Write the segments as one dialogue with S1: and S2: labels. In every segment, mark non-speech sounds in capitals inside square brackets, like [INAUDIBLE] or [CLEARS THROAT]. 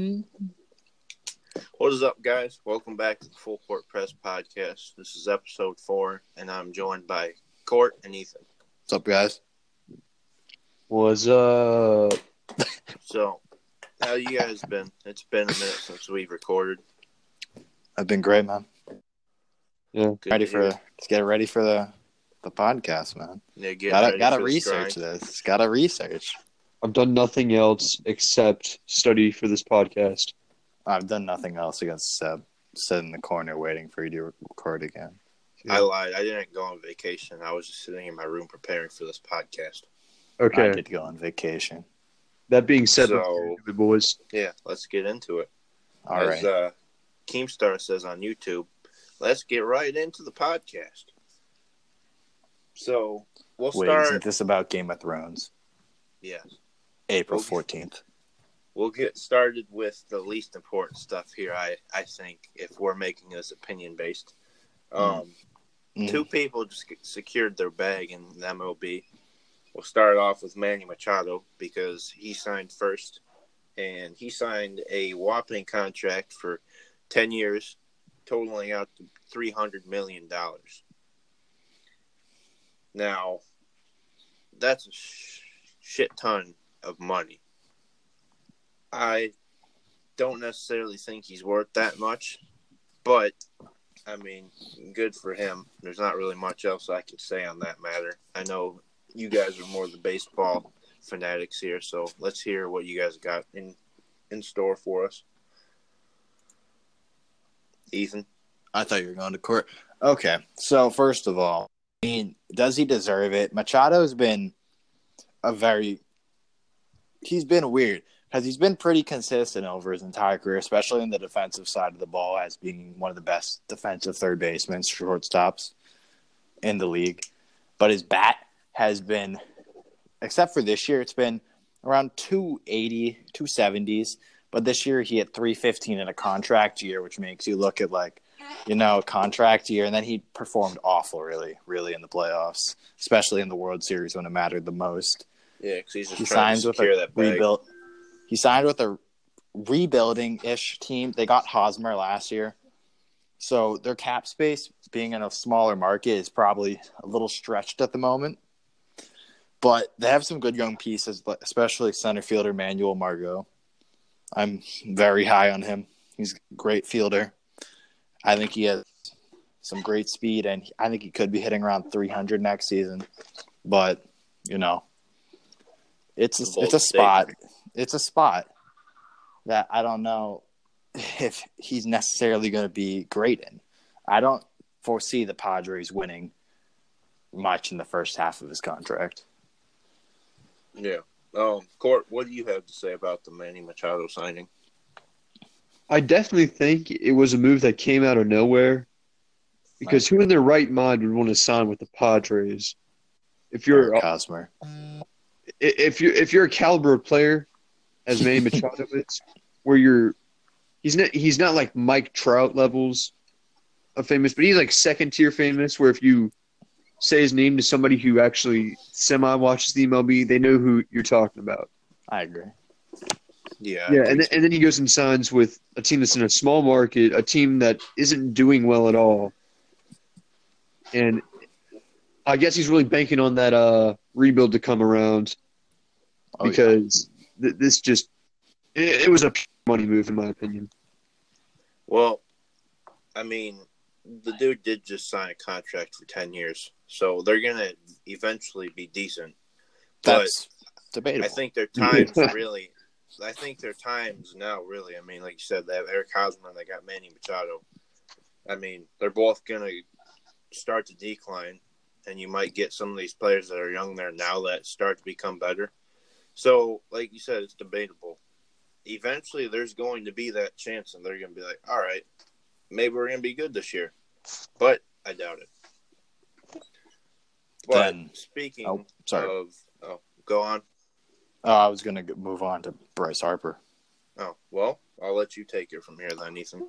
S1: Mm-hmm. What is up, guys? Welcome back to the Full Court Press podcast. This is episode four, and I'm joined by Court and Ethan.
S2: What's up, guys?
S3: What's up?
S1: So, how you guys been? It's been a minute since we've recorded.
S2: I've been great, man.
S3: yeah.
S1: Good
S2: ready
S1: to
S2: for
S1: hear.
S2: let's get ready for the the podcast, man.
S1: Yeah, get
S2: Gotta
S1: ready
S2: gotta
S1: for this
S2: research
S1: grind.
S2: this. Gotta research.
S3: I've done nothing else except study for this podcast.
S2: I've done nothing else against Seb. Sit in the corner waiting for you to record again.
S1: I lied. I didn't go on vacation. I was just sitting in my room preparing for this podcast.
S3: Okay.
S2: I did go on vacation.
S3: That being said,
S1: So-
S3: the boys.
S1: Yeah, let's get into it.
S2: All
S1: As
S2: right.
S1: uh, Keemstar says on YouTube, let's get right into the podcast. So, we'll
S2: Wait,
S1: start.
S2: isn't this about Game of Thrones?
S1: Yes.
S2: April fourteenth.
S1: We'll get started with the least important stuff here. I I think if we're making this opinion based, um,
S2: Mm.
S1: two people just secured their bag in the MLB. We'll start off with Manny Machado because he signed first, and he signed a whopping contract for ten years, totaling out to three hundred million dollars. Now, that's a sh- shit ton of money. I don't necessarily think he's worth that much, but I mean, good for him. There's not really much else I can say on that matter. I know you guys are more the baseball fanatics here, so let's hear what you guys got in in store for us. Ethan,
S2: I thought you were going to court. Okay, so first of all, I mean, does he deserve it? Machado's been a very he's been weird because he's been pretty consistent over his entire career, especially in the defensive side of the ball, as being one of the best defensive third basemen, shortstops in the league. But his bat has been, except for this year, it's been around 280, 270s. But this year he hit 315 in a contract year, which makes you look at like, you know, a contract year. And then he performed awful, really, really in the playoffs, especially in the World Series when it mattered the most.
S1: Yeah, because he's just
S2: He
S1: trying
S2: signs
S1: to secure
S2: a
S1: that bag.
S2: rebuild. He signed with a rebuilding ish team. They got Hosmer last year. So their cap space, being in a smaller market, is probably a little stretched at the moment. But they have some good young pieces, especially center fielder Manuel Margot. I'm very high on him. He's a great fielder. I think he has some great speed, and I think he could be hitting around 300 next season. But you know, it's a, it's a spot.
S1: statement.
S2: It's a spot that I don't know [LAUGHS] if he's necessarily going to be great in. I don't foresee the Padres winning much in the first half of his contract.
S1: Yeah. Um, Court, what do you have to say about the Manny Machado signing?
S3: I definitely think it was a move that came out of nowhere. Because who in their right mind would want to sign with the Padres? If you're
S2: Eric Hosmer.
S3: If you if you're a caliber player, as Manny [LAUGHS] Machado is, where you're he's not he's not like Mike Trout levels of famous, but he's like second tier famous. Where if you say his name to somebody who actually semi watches the MLB, they know who you're talking about.
S2: I agree.
S1: Yeah.
S3: Yeah, and then, and then he goes and signs with a team that's in a small market, a team that isn't doing well at all, and I guess he's really banking on that uh, rebuild to come around
S2: Oh, yeah.
S3: because th- this just it, it was a money move in my opinion.
S1: Well, I mean, the dude did just sign a contract for 10 years, so they're going to eventually be decent.
S2: that's debatable.
S1: I think their times [LAUGHS] really, I think their times now really, I mean, like you said, they have Eric Hosmer, and they got Manny Machado. I mean, they're both going to start to decline, and you might get some of these players that are young there now that start to become better. So, like you said, it's debatable. Eventually, there's going to be that chance, and they're going to be like, all right, maybe we're going to be good this year. But I doubt it. But
S2: Then-
S1: speaking
S2: oh, sorry.
S1: of, oh, go on.
S2: Oh, I was going to move on to Bryce Harper.
S1: Oh, well, I'll let you take it from here then, Ethan.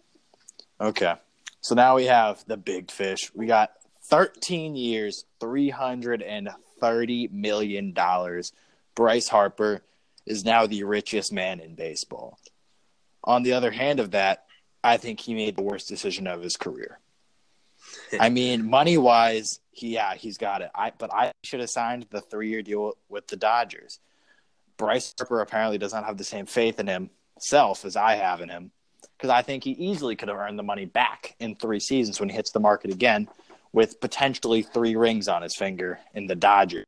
S2: Okay. So now we have the big fish. We got 13 years, $330 million. Bryce Harper is now the richest man in baseball. on the other hand of that, I think he made the worst decision of his career. I [LAUGHS] mean, money wise, he, yeah, he's got it. I but I should have signed the three year deal with the Dodgers. Bryce Harper apparently does not have the same faith in himself as I have in him, because I think he easily could have earned the money back in three seasons when he hits the market again, with potentially three rings on his finger in the Dodgers.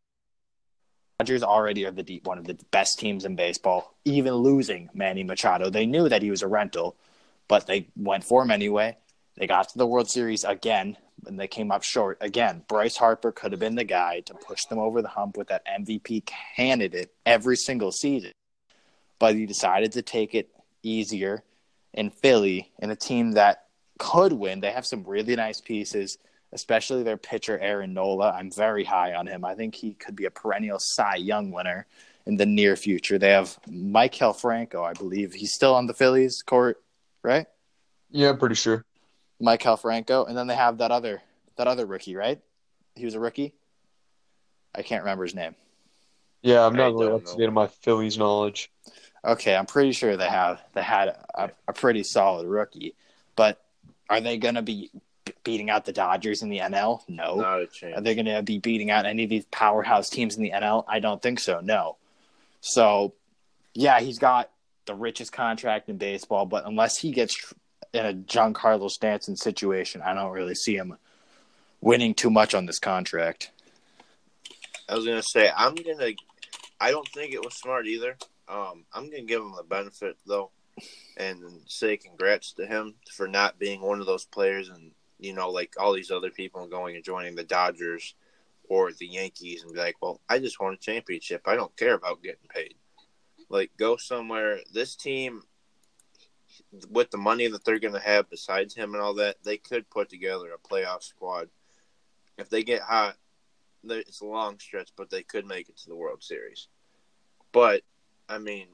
S2: Dodgers already are the deep, one of the best teams in baseball. Even losing Manny Machado, they knew that he was a rental, but they went for him anyway. They got to the World Series again, and they came up short again. Bryce Harper could have been the guy to push them over the hump with that MVP candidate every single season, but he decided to take it easier in Philly in a team that could win. They have some really nice pieces especially their pitcher Aaron Nola. I'm very high on him. I think he could be a perennial Cy Young winner in the near future. They have Maikel Franco, I believe. He's still on the Phillies court, right?
S3: Yeah, I'm pretty sure.
S2: Maikel Franco, and then they have that other that other rookie, right? He was a rookie. I can't remember his name.
S3: Yeah, I'm not really up to date on my Phillies knowledge.
S2: Okay, I'm pretty sure they have they had a, a pretty solid rookie, but are they going to be beating out the Dodgers in the NL? No.
S1: Not a chance.
S2: Are they going to be beating out any of these powerhouse teams in the NL? I don't think so. No. So, yeah, he's got the richest contract in baseball, but unless he gets in a Giancarlo Stanton situation, I don't really see him winning too much on this contract.
S1: I was gonna say I'm gonna. I don't think it was smart either. Um, I'm gonna give him the benefit though, and say congrats to him for not being one of those players and you know, like all these other people going and joining the Dodgers or the Yankees and be like, well, I just won a championship. I don't care about getting paid. Like, go somewhere. This team, with the money that they're going to have besides him and all that, they could put together a playoff squad. If they get hot, it's a long stretch, but they could make it to the World Series. But, I mean,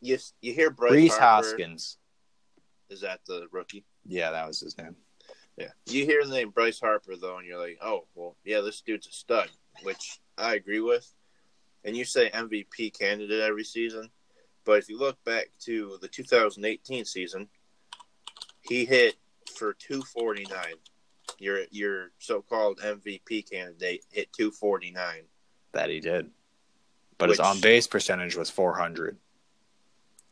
S1: you, you hear Bryce Harper,
S2: Hoskins.
S1: Is that the rookie?
S2: Yeah, that was his name.
S1: Yeah. You hear the name Bryce Harper though, and you're like, oh, well, yeah, this dude's a stud, which I agree with. And you say MVP candidate every season, but if you look back to the 2018 season, he hit for 249. Your your so-called MVP candidate hit 249.
S2: That he did, but
S1: Which-
S2: his on base percentage was 400,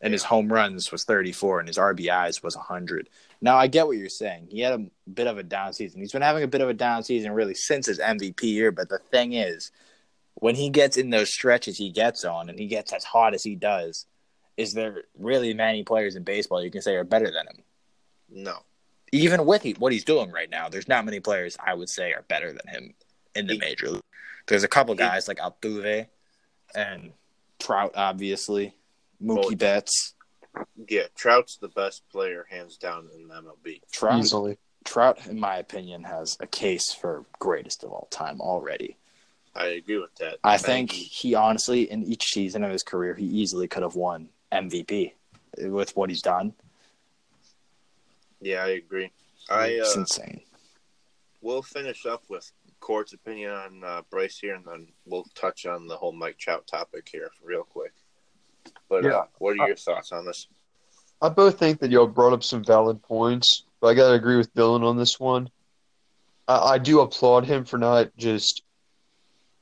S2: and his home runs was 34, and his RBIs was 100. Now I get what you're saying. He had a bit of a down season. He's been having a bit of a down season really since his MVP year. But the thing is, when he gets in those stretches he gets on, and he gets as hot as he does, is there really many players in baseball you can say are better than him?
S1: No.
S2: Even with he, what he's doing right now, there's not many players I would say are better than him in the
S1: He-
S2: major league. There's a couple
S1: he-
S2: guys like Altuve and Trout, obviously, Mookie
S1: Well,
S2: Betts.
S1: Yeah, Trout's the best player hands down in the MLB.
S2: Trout,
S3: Easily.
S2: Trout, in my opinion, has a case for greatest of all time already.
S1: I agree with that.
S2: I think he honestly, in each season of his career, he easily could have won MVP with what he's done.
S1: Yeah, I agree. I
S2: it's
S1: uh,
S2: insane.
S1: we'll finish up with Court's opinion on uh, Bryce here, and then we'll touch on the whole Mike Trout topic here real quick. But
S3: Yeah.
S1: uh, what are your thoughts on this?
S3: I both think that y'all brought up some valid points, but I gotta agree with Dylan on this one. I, I do applaud him for not just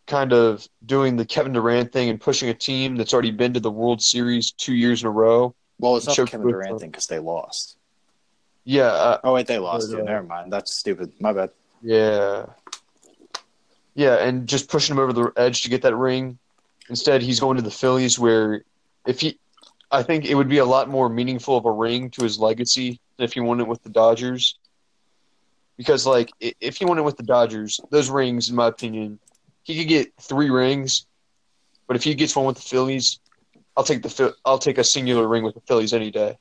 S3: kind of doing the Kevin Durant thing and pushing a team that's already been to the World Series two years in a row.
S2: Well, it's not the Kevin Durant
S3: the-
S2: thing because they lost.
S3: Yeah, uh,
S2: Oh wait, they lost.
S3: But,
S2: too.
S3: uh,
S2: Never mind. That's stupid. My bad.
S3: yeah, yeah, and just pushing him over the edge to get that ring. Instead, he's going to the Phillies, where if he, I think it would be a lot more meaningful of a ring to his legacy if he won it with the Dodgers. Because, like, if he won it with the Dodgers, those rings, in my opinion, he could get three rings. But if he gets one with the Phillies, I'll take the I'll take a singular ring with the Phillies any day.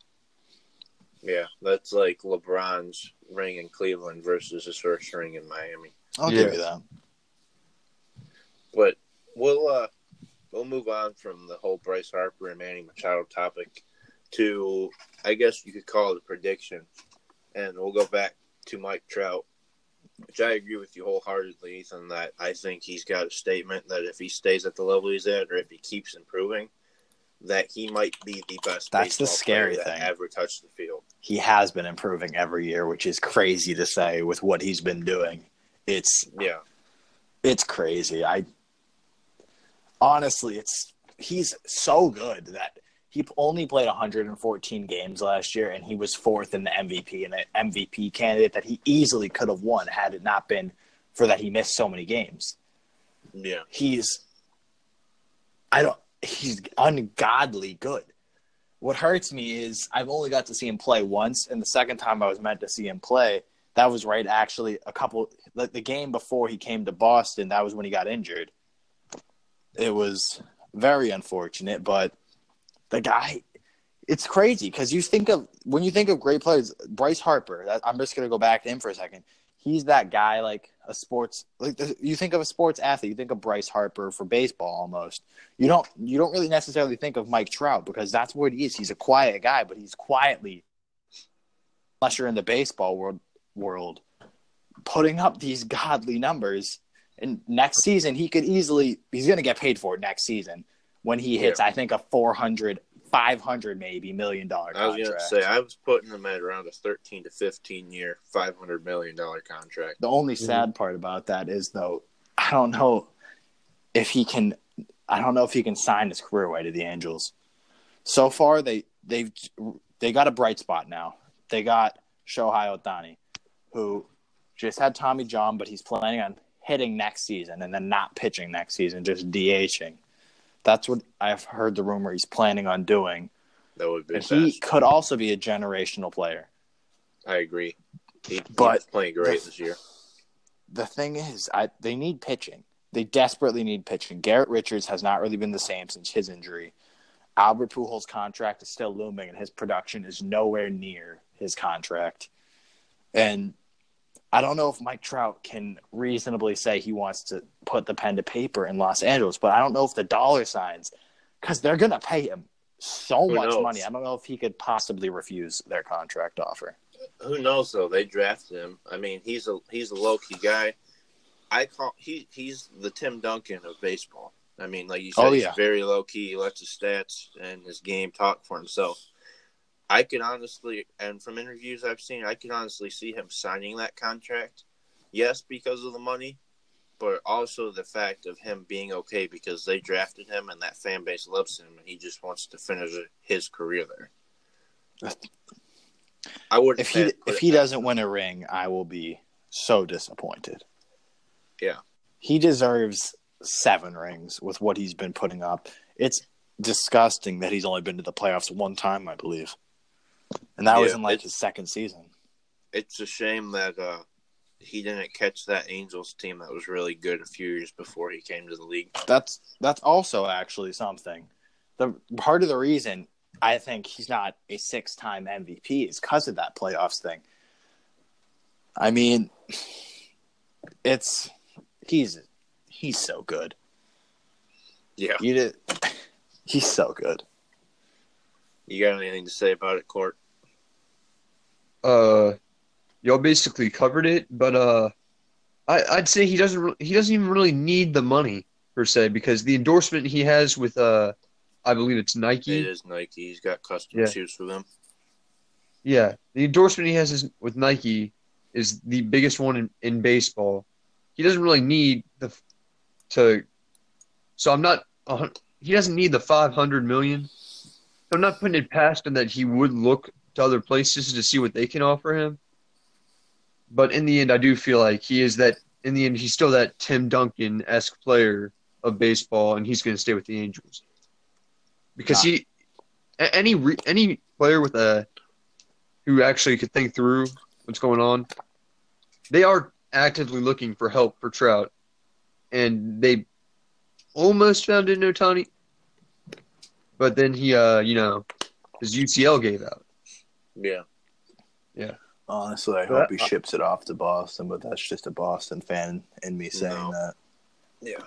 S1: Yeah, that's like LeBron's ring in Cleveland versus his first ring in Miami.
S2: I'll
S3: Yeah.
S2: give you that.
S1: But we'll uh, we'll move on from the whole Bryce Harper and Manny Machado topic to, I guess you could call it a prediction, and we'll go back to Mike Trout, which I agree with you wholeheartedly, Ethan. That I think he's got a statement that if he stays at the level he's at, or if he keeps improving, that he might be the best.
S2: That's the scary
S1: that
S2: thing.
S1: Ever touched the field?
S2: He has been improving every year, which is crazy to say with what he's been doing. It's
S1: Yeah,
S2: it's crazy. I honestly, it's he's so good that he only played 114 games last year, and he was fourth in the MVP and an MVP candidate that he easily could have won had it not been for that he missed so many games.
S1: yeah,
S2: He's, I don't, he's ungodly good. What hurts me is I've only got to see him play once, and the second time I was meant to see him play, that was right actually a couple like the game before he came to Boston. That was when he got injured. It was very unfortunate, but the guy, it's crazy because you think of when you think of great players, Bryce Harper. I'm just gonna go back to him for a second. He's that guy, like a sports, like you think of a sports athlete, you think of Bryce Harper for baseball almost. You don't, you don't really necessarily think of Mike Trout because that's what he is. He's a quiet guy, but he's quietly, unless you're in the baseball world, world, putting up these godly numbers. And next season, he could easily, he's going to get paid for it next season when he hits, I think, a 400, 500 maybe million dollar
S1: I was
S2: contract.
S1: gonna say I was putting him at around a 13 to 15 year, 500 million dollar contract.
S2: the only mm-hmm. sad part about that is, though, I don't know if he can, I don't know if he can sign his career away to the Angels. So far, they, they've, they got a bright spot now. They got Shohei Ohtani, who just had Tommy John, but he's planning on hitting next season and then not pitching next season, just DHing. That's what I've heard the rumor he's planning on doing.
S1: That would be
S2: And he could also be a generational player.
S1: I agree. He,
S2: But-
S1: he's playing great this year.
S2: The thing is, I, they need pitching. They desperately need pitching. Garrett Richards has not really been the same since his injury. Albert Pujols' contract is still looming, and his production is nowhere near his contract. And I don't know if Mike Trout can reasonably say he wants to put the pen to paper in Los Angeles, but I don't know if the dollar signs, because they're going to pay him so
S1: Who
S2: much
S1: knows?
S2: money. I don't know if he could possibly refuse their contract offer.
S1: Who knows though? They drafted him. I mean, he's a he's a low key guy. I call he he's the Tim Duncan of baseball. I mean, like you said,
S2: Oh,
S1: he's very low key. He lets his stats and his game talk for himself. I can honestly, and from interviews I've seen, I can honestly see him signing that contract. Yes, because of the money, but also the fact of him being okay because they drafted him and that fan base loves him and he just wants to finish his career there. I would
S2: If he if he doesn't win a ring, I will be so disappointed.
S1: Yeah.
S2: He deserves seven rings with what he's been putting up. It's disgusting that he's only been to the playoffs one time, I believe. And that was in like his second season.
S1: it's a shame that uh, he didn't catch that Angels team that was really good a few years before he came to the league.
S2: That's that's also actually something. The part of the reason I think he's not a six-time MVP is because of that playoffs thing. I mean, it's he's he's so good.
S1: Yeah.
S2: You did. [LAUGHS] He's so good.
S1: You got anything to say about it, Court?
S3: Uh, y'all basically covered it, but uh, I, I'd say he doesn't. re- He doesn't even really need the money per se because the endorsement he has with uh, I believe it's Nike.
S1: It is Nike. He's got custom
S3: Yeah.
S1: shoes for them.
S3: Yeah, the endorsement he has is, with Nike is the biggest one in, in baseball. He doesn't really need the to. So I'm not. hun- He doesn't need the 500 million. I'm not putting it past him that he would look to other places to see what they can offer him. But in the end, I do feel like he is that. In the end, he's still that Tim Duncan esque player of baseball, and he's going to stay with the Angels because he any any player with a who actually could think through what's going on. They are actively looking for help for Trout, and they almost found it in Ohtani, but then he, uh, you know, his UCL gave out.
S1: Yeah. Yeah.
S2: Honestly, I
S3: hope
S2: hope
S3: he
S2: he ships it off to Boston, but that's just a Boston fan in me saying
S1: No.
S2: that.
S1: Yeah.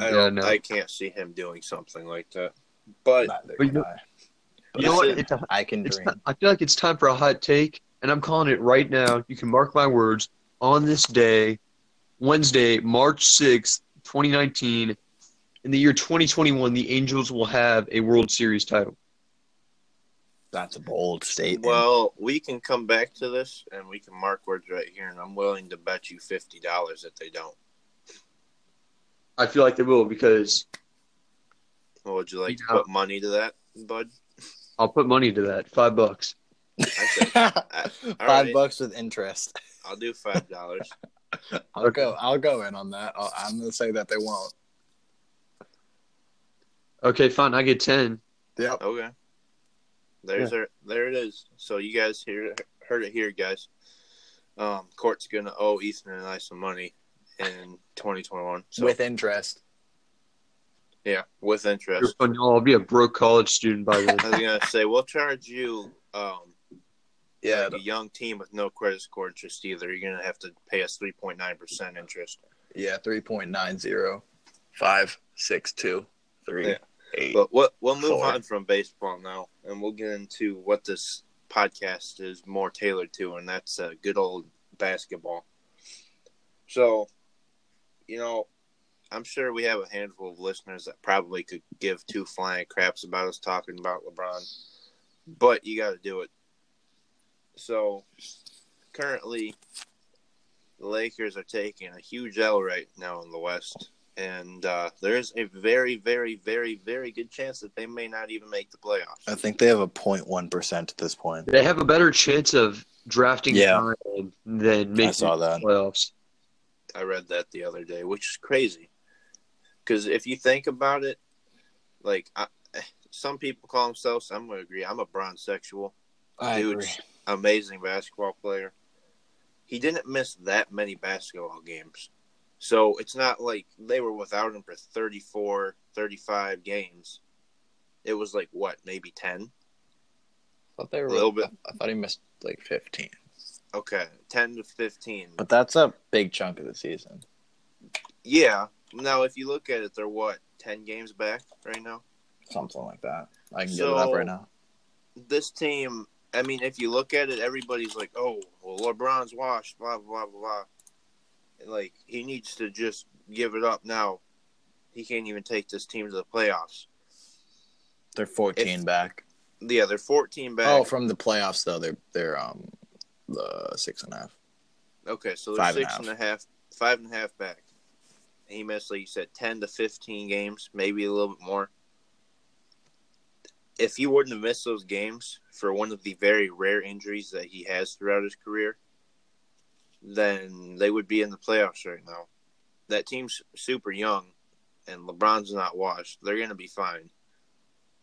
S1: I,
S3: Yeah,
S1: don't,
S3: no.
S1: I can't see him doing something like that. But
S3: But
S2: can
S3: you-
S2: I.
S3: You know what?
S1: Listen,
S3: It's a,
S2: I can
S3: it's
S2: dream.
S3: I feel like it's time for a hot take, and I'm calling it right now. You can mark my words. On this day, Wednesday, March sixth, 2019, in the year 2021, the Angels will have a World Series title.
S2: That's a bold statement.
S1: Well, we can come back to this and we can mark words right here, and I'm willing to bet you fifty dollars that they don't.
S3: I feel like they will because
S1: Well, would you like to
S3: Yeah.
S1: put money to that, Bud?
S3: I'll put money to that. Five bucks.
S1: I [LAUGHS]
S2: Five
S1: right.
S2: bucks with interest.
S1: I'll do five dollars. [LAUGHS]
S2: I'll go. I'll go in on that. I'll, I'm gonna say that they won't.
S3: Okay, fine. I get 10.
S2: Yeah.
S1: Okay. There's our, there it is. So you guys hear heard it here, guys. Um, court's gonna owe Ethan and I some money in 2021. So
S2: With interest.
S1: yeah, with
S3: You're
S1: interest.
S3: fun. I'll be a broke college student by then. [LAUGHS]
S1: I was gonna say we'll charge you um
S2: Yeah.
S1: like a young team with no credit score interest either. You're gonna have to pay us 3.9 percent interest.
S2: Yeah. Three point nine zero five six two three
S1: Yeah. But what we'll move
S2: Four.
S1: on from baseball now, and we'll get into what this podcast is more tailored to, and that's uh, good old basketball. So, you know, I'm sure we have a handful of listeners that probably could give two flying craps about us talking about LeBron, but you got to do it. So, currently, the Lakers are taking a huge L right now in the West and uh, there's a very, very, very, very good chance that they may not even make the playoffs.
S2: I think they have a 0.1 percent at this point.
S3: They have a better chance of drafting
S2: Yeah.
S3: Zion than making
S2: saw that.
S3: the playoffs.
S1: I read that the other day, which is crazy. Because if you think about it, like I, some people call themselves, I'm going to agree. I'm a bronze sexual,
S2: I
S1: Dude.
S2: agree.
S1: amazing basketball player. He didn't miss that many basketball games. So it's not like they were without him for 34, 35 games. It was like, what, maybe 10?
S2: I thought they were
S1: A little bit.
S2: I thought he missed like 15.
S1: Okay, 10 to 15.
S2: But that's a big chunk of the season.
S1: Yeah. Now, if you look at it, they're what ten games back right now.
S2: Something like that. I can get it up right now.
S1: This team, I mean, if you look at it, everybody's like, "Oh, well, LeBron's washed." Blah blah blah blah. Like he needs to just give it up now. He can't even take this team to the playoffs.
S2: They're 14
S1: if-
S2: back.
S1: Yeah, they're fourteen back.
S2: Oh, from the playoffs though, they're they're um the six and a half.
S1: okay, so they're
S2: five and a
S1: and a half, five and a half back. He missed, like you said, ten to fifteen games, maybe a little bit more. if he wouldn't have missed those games for one of the very rare injuries that he has throughout his career, then they would be in the playoffs right now. That team's super young, and LeBron's not washed. They're going to be fine.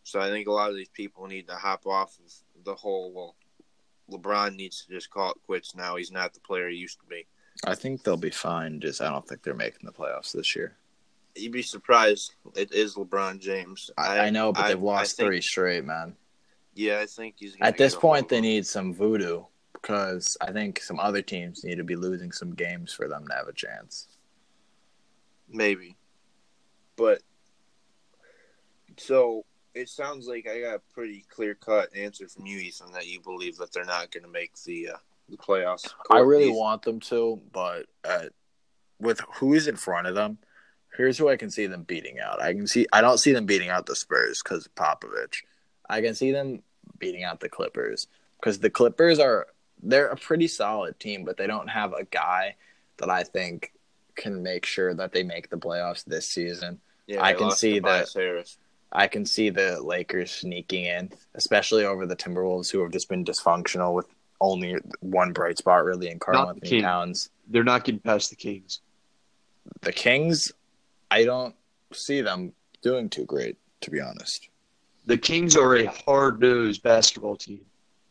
S1: So I think a lot of these people need to hop off of the whole, well, LeBron needs to just call it quits now. He's not the player he used to be.
S2: I think they'll be fine. Just I don't think they're making the playoffs this year.
S1: You'd be surprised. It is LeBron James.
S2: I, I know, but
S1: I-
S2: they've lost
S1: think-
S2: three straight, man.
S1: Yeah, I think he's gonna
S2: At this point, they need some voodoo because I think some other teams need to be losing some games for them to have a chance.
S1: Maybe. But so it sounds like I got a pretty clear cut answer from you, Ethan, that you believe that they're not going to make the uh, the playoffs.
S2: I really
S1: Ethan.
S2: want them to, but uh, with who is in front of them, here's who I can see them beating out. I can see I don't see them beating out the Spurs because Popovich. I can see them beating out the Clippers because the Clippers are they're a pretty solid team, but they don't have a guy that I think can make sure that they make the playoffs this season.
S1: Yeah,
S2: I can see
S1: Tobias Harris.
S2: I can see the Lakers sneaking in, especially over the Timberwolves, who have just been dysfunctional with only one bright spot really in Karl
S3: Not the
S2: Anthony
S3: Kings.
S2: Towns.
S3: They're not getting past the Kings.
S2: The Kings, I don't see them doing too great, to be honest.
S3: The Kings are a hard nosed basketball team.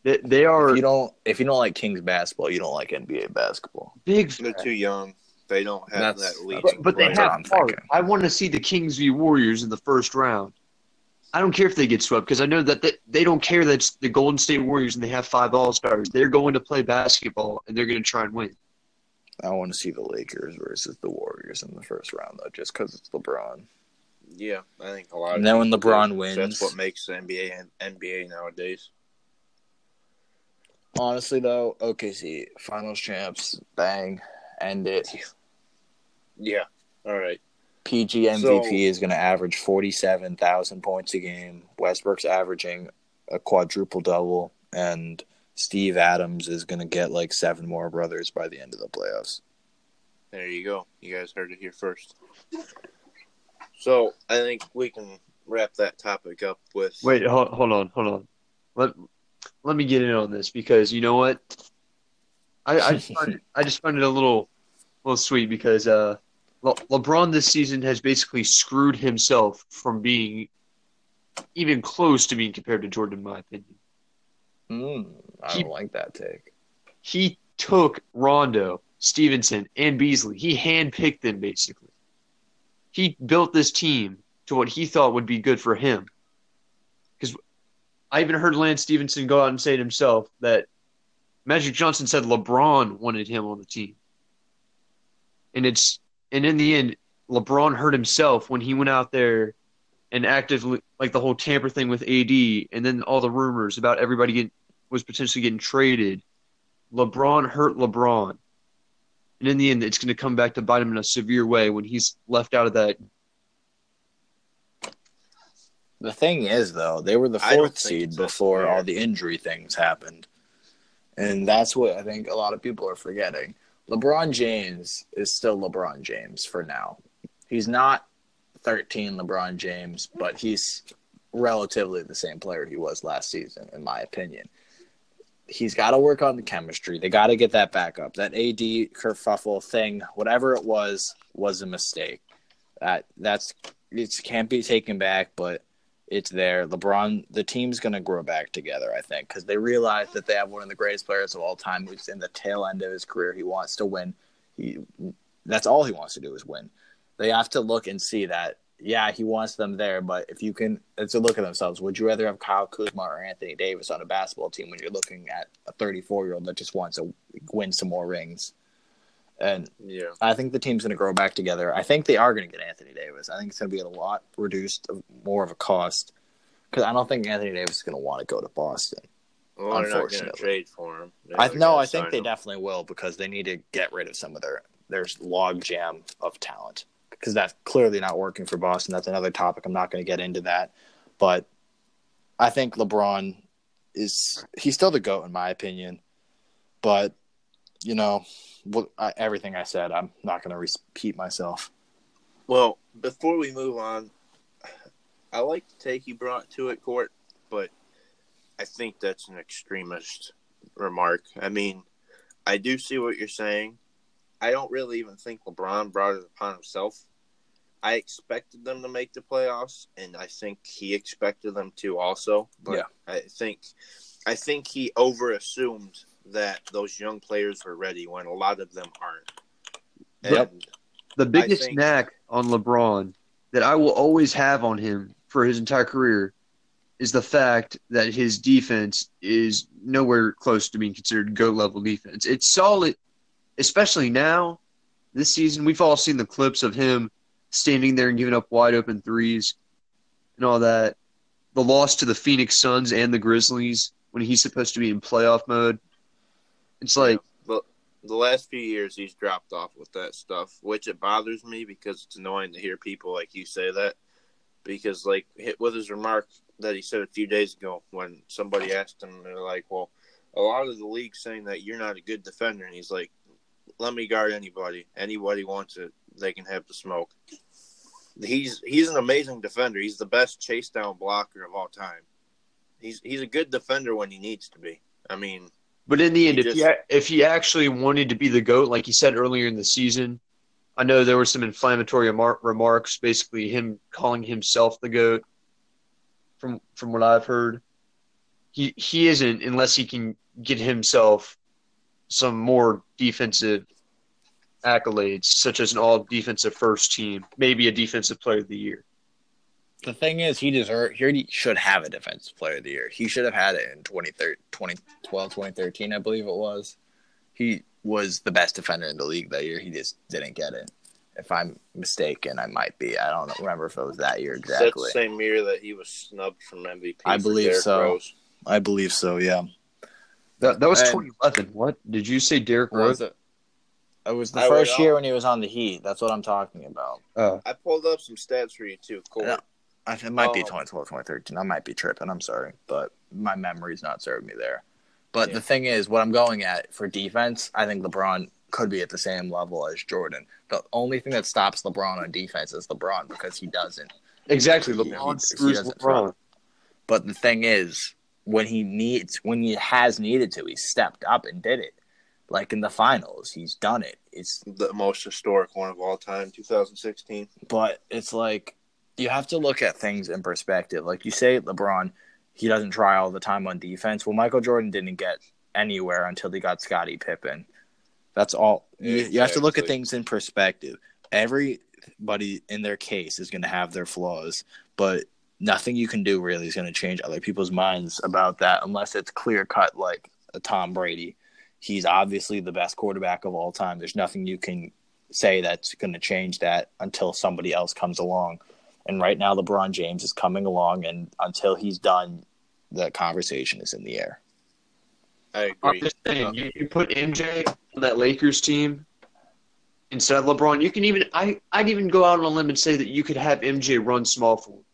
S3: They, they are
S2: If you don't, if you don't like Kings basketball, you don't like NBA basketball.
S3: big.
S1: They're too young. They don't have
S2: That's-
S1: that elite.
S3: But, but they have
S2: I'm
S3: heart. I want to see the Kings v Warriors in the first round. I don't care if they get swept because I know that they, they don't care that it's the Golden State Warriors and they have five All Stars. They're going to play basketball and they're going to try and win.
S2: I want to see the Lakers versus the Warriors in the first round, though, just because it's LeBron.
S1: yeah, I think a lot.
S2: And
S1: of
S2: then when LeBron wins-
S1: that's what makes the NBA and NBA nowadays.
S2: Honestly, though, OKC finals champs, bang, end it.
S1: Yeah. All right.
S2: PG MVP
S1: So-
S2: is going to average 47,000 points a game. Westbrook's averaging a quadruple double, and Steve Adams is going to get like seven more brothers by the end of the playoffs.
S1: There you go. You guys heard it here first. So I think we can wrap that topic up with.
S3: Wait, hold, hold on, hold on. Let let me get in on this because you know what? I I just find it, I just find it a little little sweet because uh, Le- LeBron this season has basically screwed himself from being even close to being compared to Jordan, in my opinion.
S2: Mm, I
S3: He-
S2: don't like that take.
S3: He took Rondo, Stephenson, and Beasley. He handpicked them basically. He built this team to what he thought would be good for him. I even heard Lance Stephenson go out and say it himself that Magic Johnson said LeBron wanted him on the team. And it's and in the end, LeBron hurt himself when he went out there and actively like the whole tamper thing with AD and then all the rumors about everybody getting was potentially getting traded. LeBron hurt LeBron. And in the end, it's going to come back to bite him in a severe way when he's left out of that.
S2: The thing is, though, they were the fourth seed before all the injury things happened. And that's what I think a lot of people are forgetting. LeBron James is still LeBron James for now. He's not 13 LeBron James, but he's relatively the same player he was last season, in my opinion. He's got to work on the chemistry. They got to get that back up. That AD kerfuffle thing, whatever it was, was a mistake. That that's it can't be taken back, but it's there. LeBron, the team's going to grow back together, I think, because they realize that they have one of the greatest players of all time who's in the tail end of his career. He wants to win. He, that's all he wants to do is win. They have to look and see that, yeah, he wants them there, but if you can, it's a look at themselves. Would you rather have Kyle Kuzma or Anthony Davis on a basketball team when you're looking at a 34 year old that just wants to win some more rings? And
S1: Yeah.
S2: I think the team's going to grow back together. I think they are going to get Anthony Davis. I think it's going to be a lot reduced, more of a cost, because I don't think Anthony Davis is going to want to go to Boston.
S1: Well,
S2: Unfortunately.
S1: trade for him. They're
S2: I no, I think they
S1: him.
S2: definitely will because they need to get rid of some of their there's log jam of talent because that's clearly not working for Boston. That's another topic. I'm not going to get into that, but I think LeBron is he's still the goat in my opinion, but you know, what I, everything I said, I'm not going to repeat myself.
S1: Well, before we move on, I like the take you brought to it, Court, but I think that's an extremist remark. I mean, I do see what you're saying. I don't really even think LeBron brought it upon himself. I expected them to make the playoffs, and I think he expected them to also. But
S2: Yeah.
S1: I think, I think he overassumed that those young players were ready when a lot of them aren't.
S2: Yep.
S3: The biggest
S1: think-
S3: knack on LeBron that I will always have on him for his entire career is the fact that his defense is nowhere close to being considered GOAT level defense. It's solid, especially now, this season. We've all seen the clips of him standing there and giving up wide open threes and all that. The loss to the Phoenix Suns and the Grizzlies when he's supposed to be in playoff mode. It's like,
S1: But the last few years, he's dropped off with that stuff, which it bothers me because it's annoying to hear people like you say that. Because, like, with his remark that he said a few days ago when somebody asked him, they're like, "Well, a lot of the league saying that you're not a good defender," and he's like, "Let me guard anybody. Anybody wants it, they can have the smoke." He's he's an amazing defender. He's the best chase down blocker of all time. He's he's a good defender when he needs to be. I mean,
S3: But in the end,
S1: He
S3: if he if he actually wanted to be the goat, like he said earlier in the season, I know there were some inflammatory remar- remarks, basically him calling himself the goat. From from what I've heard, he he isn't unless he can get himself some more defensive accolades, such as an all defensive first team, maybe a defensive player of the year.
S2: The thing is, he deserve he should have a defensive player of the year. He should have had it in 2013, 2012, 2013, I believe it was. He was the best defender in the league that year. He just didn't get it. If I'm mistaken, I might be. I don't remember if it was that year
S1: That's
S2: exactly.
S1: the same year that he was snubbed from MVP.
S2: I believe
S1: Derrick
S2: so.
S1: Rose.
S2: I believe so. Yeah.
S3: That that was
S2: And-
S3: 2011. What did you say, Derrick
S2: Was
S3: Rose?
S2: it? It was the
S1: I
S2: first year when he was on the Heat. That's what I'm talking about.
S3: Uh,
S1: I pulled up some stats for you too, Corey.
S2: Yeah. I it might be
S1: Um,
S2: 2012, 2013. I might be tripping. I'm sorry, but my memory's not serving me there. But
S1: Yeah.
S2: the thing is, what I'm going at for defense, I think LeBron could be at the same level as Jordan. The only thing that stops LeBron on defense is LeBron because he doesn't.
S3: exactly.
S2: He-
S3: LeBron
S2: he
S3: screws
S2: doesn't
S3: LeBron.
S2: But the thing is, when he needs, when he has needed to, he stepped up and did it. Like in the finals, he's done it. It's
S1: The most historic one of all time, 2016.
S2: but it's like you have to look at things in perspective. Like you say, LeBron, he doesn't try all the time on defense. Well, Michael Jordan didn't get anywhere until he got Scottie Pippen. That's all. You, you have to look at things in perspective. Everybody in their case is going to have their flaws, but nothing you can do really is going to change other people's minds about that unless it's clear cut like a Tom Brady. He's obviously the best quarterback of all time. There's nothing you can say that's going to change that until somebody else comes along. And right now, LeBron James is coming along, and until he's done, the conversation is in the air.
S1: I
S3: I'm
S1: agree.
S3: just saying, you, you put MJ on that Lakers team instead of LeBron. You can even I I'd even go out on a limb and say that you could have MJ run small forward,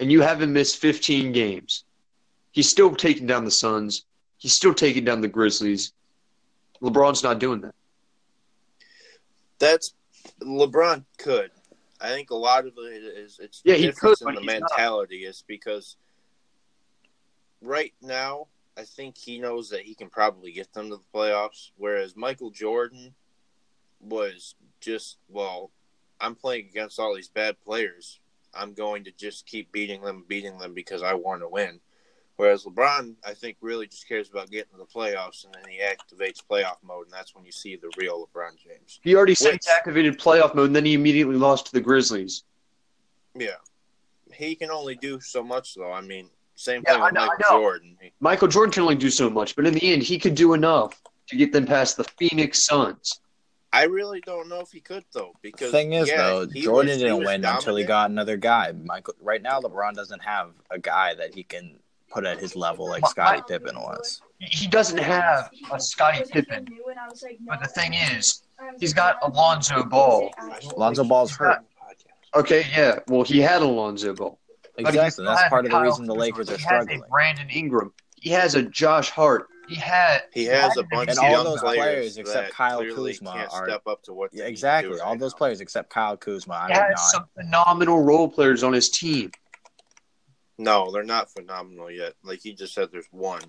S3: and you have him miss 15 games. He's still taking down the Suns. He's still taking down the Grizzlies. LeBron's not doing that.
S1: That's LeBron could. I think a lot of it is it's the
S3: Yeah, he
S1: difference
S3: could,
S1: in the
S3: he's not.
S1: mentality is because right now I think he knows that he can probably get them to the playoffs, whereas Michael Jordan was just well, I'm playing against all these bad players. I'm going to just keep beating them, beating them because I want to win. Whereas LeBron, I think, really just cares about getting to the playoffs, and then he activates playoff mode, and that's when you see the real LeBron James.
S3: He already said
S1: Which-
S3: activated playoff mode, and then he immediately lost to the Grizzlies.
S1: Yeah, he can only do so much, though. I mean, same
S3: Yeah,
S1: thing with
S3: know-
S1: Michael. Jordan. He-
S3: Michael Jordan can only do so much, but in the end, he could do enough to get them past the Phoenix Suns.
S1: I really don't know if he could though, because the
S2: thing is,
S1: yeah,
S2: though, Jordan
S1: was-
S2: didn't
S1: was
S2: win until he got another guy. Michael, right now, LeBron doesn't have a guy that he can put at his level like
S3: My-
S2: Scottie Pippen was.
S3: He doesn't have a Scottie Pippen, but the thing is, he's got Alonzo Ball.
S2: Lonzo Ball's hurt.
S3: Okay, yeah, well, he had Alonzo Ball.
S2: Exactly. That's part of the
S3: Kyle
S2: reason the Lakers are
S3: he
S2: struggling.
S3: has a Brandon Ingram. He has a Josh Hart. He had
S1: He has a bunch
S2: And
S1: of
S2: all
S1: young
S2: those
S1: players,
S2: players except
S1: that
S2: Kyle Kuzma
S1: can't
S2: are-
S1: step up to what they
S2: Yeah,
S1: need
S2: exactly.
S1: do
S2: All
S1: right
S2: those
S1: now.
S2: players except Kyle Kuzma. I
S3: he
S2: would
S3: had
S2: not.
S3: some phenomenal role players on his team.
S1: No, they're not phenomenal yet. Like you just said, there's one.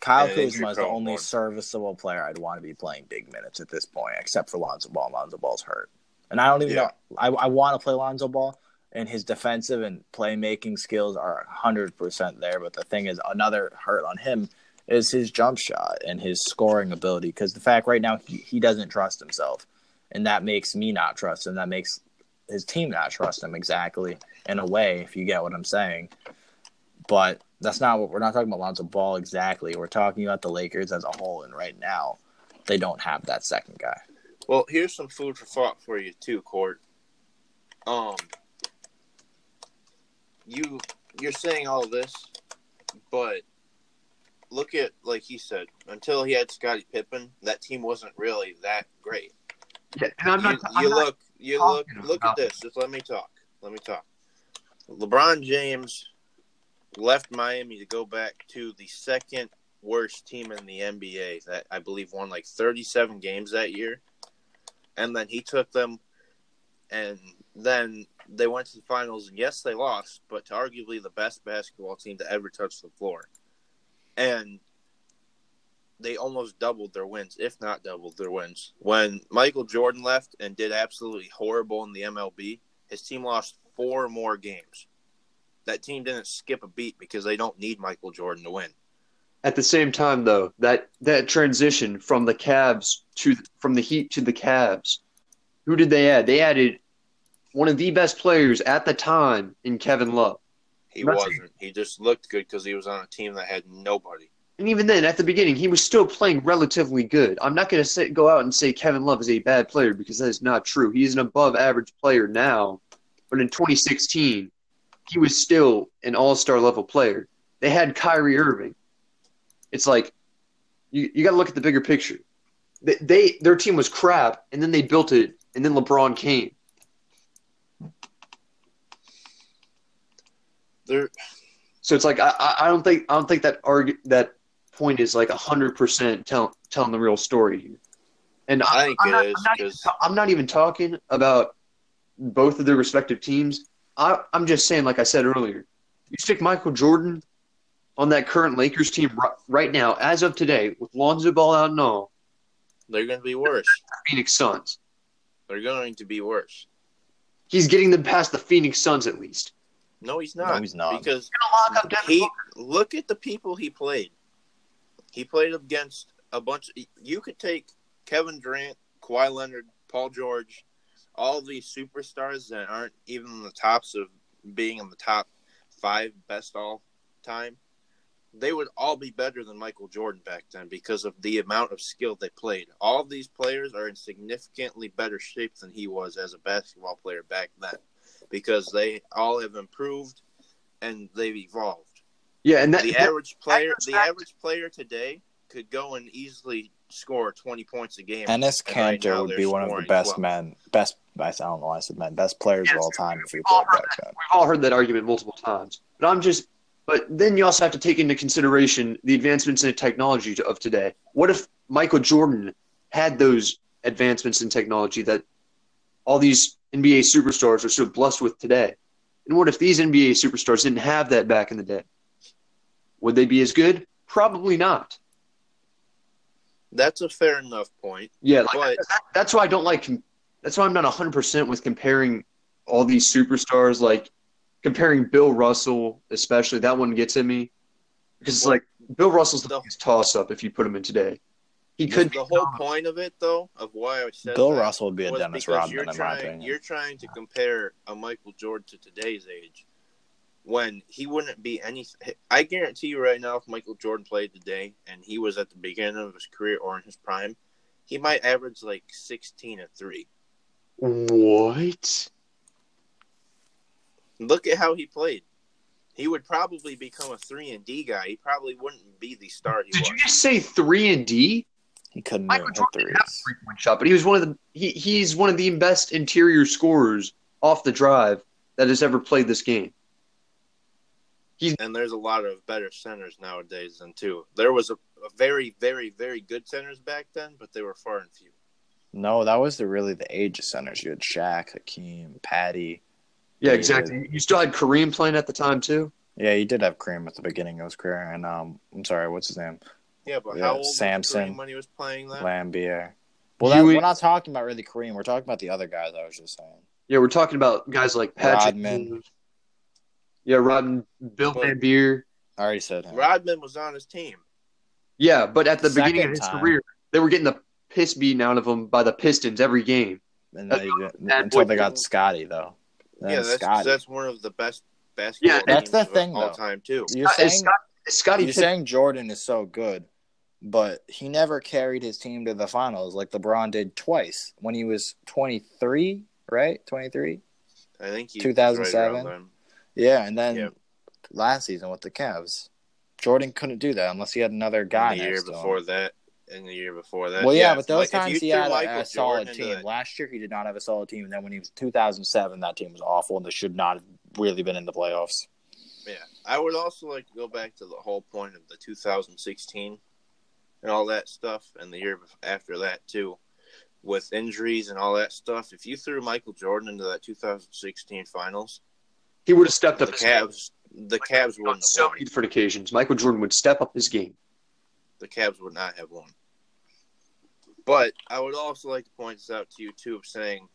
S2: Kyle
S1: and
S2: Kuzma is the only
S1: one.
S2: serviceable player I'd want to be playing big minutes at this point, except for Lonzo Ball. Lonzo Ball's hurt, and I don't even
S1: Yeah.
S2: know. I, I want to play Lonzo Ball, and his defensive and playmaking skills are hundred percent there. But the thing is, another hurt on him is his jump shot and his scoring ability. Because the fact right now he, he doesn't trust himself, and that makes me not trust him. That makes his team not trust him exactly in a way, if you get what I'm saying. But that's not what we're not talking about Lonzo Ball exactly. We're talking about the Lakers as a whole, and right now they don't have that second guy.
S1: Well, here's some food for thought for you too, Court. Um, you you're saying all this, but look at like he said, until he had Scottie Pippen, that team wasn't really that great.
S3: Yeah, and I'm
S1: you,
S3: not. I'm
S1: you
S3: not
S1: look, you look, look at this. Just let me talk. Let me talk. LeBron James left Miami to go back to the second worst team in the NBA that I believe won like 37 games that year. And then he took them and then they went to the finals and yes they lost, but to arguably the best basketball team to ever touch the floor. And they almost doubled their wins, if not doubled their wins. When Michael Jordan left and did absolutely horrible in the MLB, his team lost four more games. That team didn't skip a beat because they don't need Michael Jordan to win.
S3: At the same time, though, that that transition from the Cavs to from the Heat to the Cavs, who did they add? They added one of the best players at the time in Kevin Love.
S1: He
S3: That's-
S1: wasn't. He just looked good because he was on a team that had nobody.
S3: And even then, at the beginning, he was still playing relatively good. I'm not going to go out and say Kevin Love is a bad player because that is not true. He is an above average player now, but in 2016, he was still an all star level player. They had Kyrie Irving. It's like you, you got to look at the bigger picture. they, they their team was crap, and then they built it, and then LeBron came.
S1: They're
S3: So it's like I, I I don't think I don't think that argu- that point is like hundred percent tell, telling the real story here. And
S1: I think
S3: I'm
S1: it
S3: not,
S1: is
S3: I'm not, even, I'm not even talking about both of their respective teams. I, I'm just saying, like I said earlier, you stick Michael Jordan on that current Lakers team right, right now, as of today, with Lonzo Ball out and all,
S1: they're going to be worse.
S3: Phoenix Suns.
S1: They're going to be worse.
S3: He's getting them past the Phoenix Suns at least.
S1: No, he's not.
S2: No, he's not.
S1: Because
S3: Gonna lock up
S1: he look at the people he played. He played against a bunch. You could take Kevin Durant, Kawhi Leonard, Paul George, all these superstars that aren't even in the tops of being in the top five best all time. They would all be better than Michael Jordan back then because of the amount of skill they played. All these players are in significantly better shape than he was as a basketball player back then because they all have improved and they've evolved
S3: Yeah, and that,
S1: the average player the average player today could go and easily score 20 points a game
S2: Ennis
S1: And right
S2: Cantor would be one of the best
S1: 12.
S2: men, best. I don't know why I said men, best players
S3: Yes,
S2: of all time if he
S3: we've all
S2: played
S3: heard
S2: back then.
S3: We've all heard that argument multiple times. But I'm just, but then you also have to take into consideration the advancements in technology of today. What if Michael Jordan had those advancements in technology that all these NBA superstars are so blessed with today? And what if these NBA superstars didn't have that back in the day? Would they be as good? Probably not.
S1: That's a fair enough point
S3: Yeah, like,
S1: But-
S3: that's why I don't like. That's why I'm not 100 percent with comparing all these superstars. Like comparing Bill Russell, especially that one gets at me because it's
S1: Well,
S3: like Bill Russell's the
S1: the-
S3: toss up if you put him in today. He could
S1: the whole point of it though of why i said
S2: Bill
S1: that
S2: Russell would be a
S1: was
S2: Dennis
S1: because you're
S2: Rodman in my
S1: trying,
S2: opinion.
S1: you're trying to compare a michael jordan to today's age when he wouldn't be any i guarantee you right now if michael jordan played today and he was at the beginning of his career or in his prime he might average like 16 and 3
S3: what?
S1: Look at how he played. He would probably become a three and D guy. He probably wouldn't be the star he
S3: Did
S1: was.
S3: you just say three and D?
S2: he couldn't
S3: Michael
S2: hit
S3: Jordan didn't have a three point shot, but he was one of the he, he's one of the best interior scorers off the drive that has ever played this game.
S1: And there's a lot of better centers nowadays than two. There was a, a very, very, very good centers back then, but they were far and few.
S2: No, that was the really the age of centers. You had Shaq, Hakeem, Patty.
S3: Yeah,
S2: Yeah.
S3: exactly. You still had Kareem playing at the time too.
S2: Yeah, he did have Kareem at the beginning of his career, and um, I'm sorry, what's his name?
S1: Yeah, but
S2: Yeah,
S1: how old
S2: Sampson.
S1: was Kareem when he was playing that?
S2: Laimbeer. Well, that,
S3: Huey-
S2: we're not talking about really Kareem. We're talking about the other guys. I was just saying.
S3: Yeah, we're talking about guys like Patrick.
S2: Rodman.
S3: Yeah, Rodman, Bill
S1: But-
S3: Van Beer.
S2: I already said him.
S1: Rodman was on his team.
S3: Yeah, but at the
S2: Second
S3: beginning of his
S2: time.
S3: career, they were getting the piss beaten out of him by the Pistons every game.
S2: And
S3: That's
S2: they,
S3: bad
S2: until
S3: boy
S2: they got. Scottie though. Then
S1: yeah, that's
S2: Scottie.
S1: that's one of the best basketball
S3: Yeah,
S2: that's
S1: teams
S2: the
S1: of
S2: thing,
S1: all
S2: though.
S1: time too.
S2: You're
S3: Uh,
S2: saying
S3: Scott, Scottie
S2: you're
S3: Pippen-
S2: saying Jordan is so good, but he never carried his team to the finals like LeBron did twice when he was 23, right? 23.
S1: I think he
S2: 2007?
S1: Right around then.
S2: Yeah, and then
S1: Yeah.
S2: last season with the Cavs, Jordan couldn't do that unless he had another guy
S1: And the year
S2: next to
S1: before
S2: him.
S1: that, and the year before that.
S2: Well, yeah,
S1: if
S2: but those
S1: Mi- if
S2: times he
S1: threw
S2: had a,
S1: Michael
S2: a solid
S1: Jordan
S2: team.
S1: that-
S2: Last year he did not have a solid team, and then when he was 2007, that team was awful, and they should not have really been in the playoffs.
S1: Yeah, I would also like to go back to the whole point of the 2016 and all that stuff, and the year after that too, with injuries and all that stuff. If you threw Michael Jordan into that 2016 finals,
S3: he would have stepped
S1: the
S3: up. his game.
S1: Cavs, the Cavs
S3: on
S1: wouldn't
S3: so many different occasions. Michael Jordan would step up his game.
S1: The Cavs would not have won. But I would also like to point this out to you too, of saying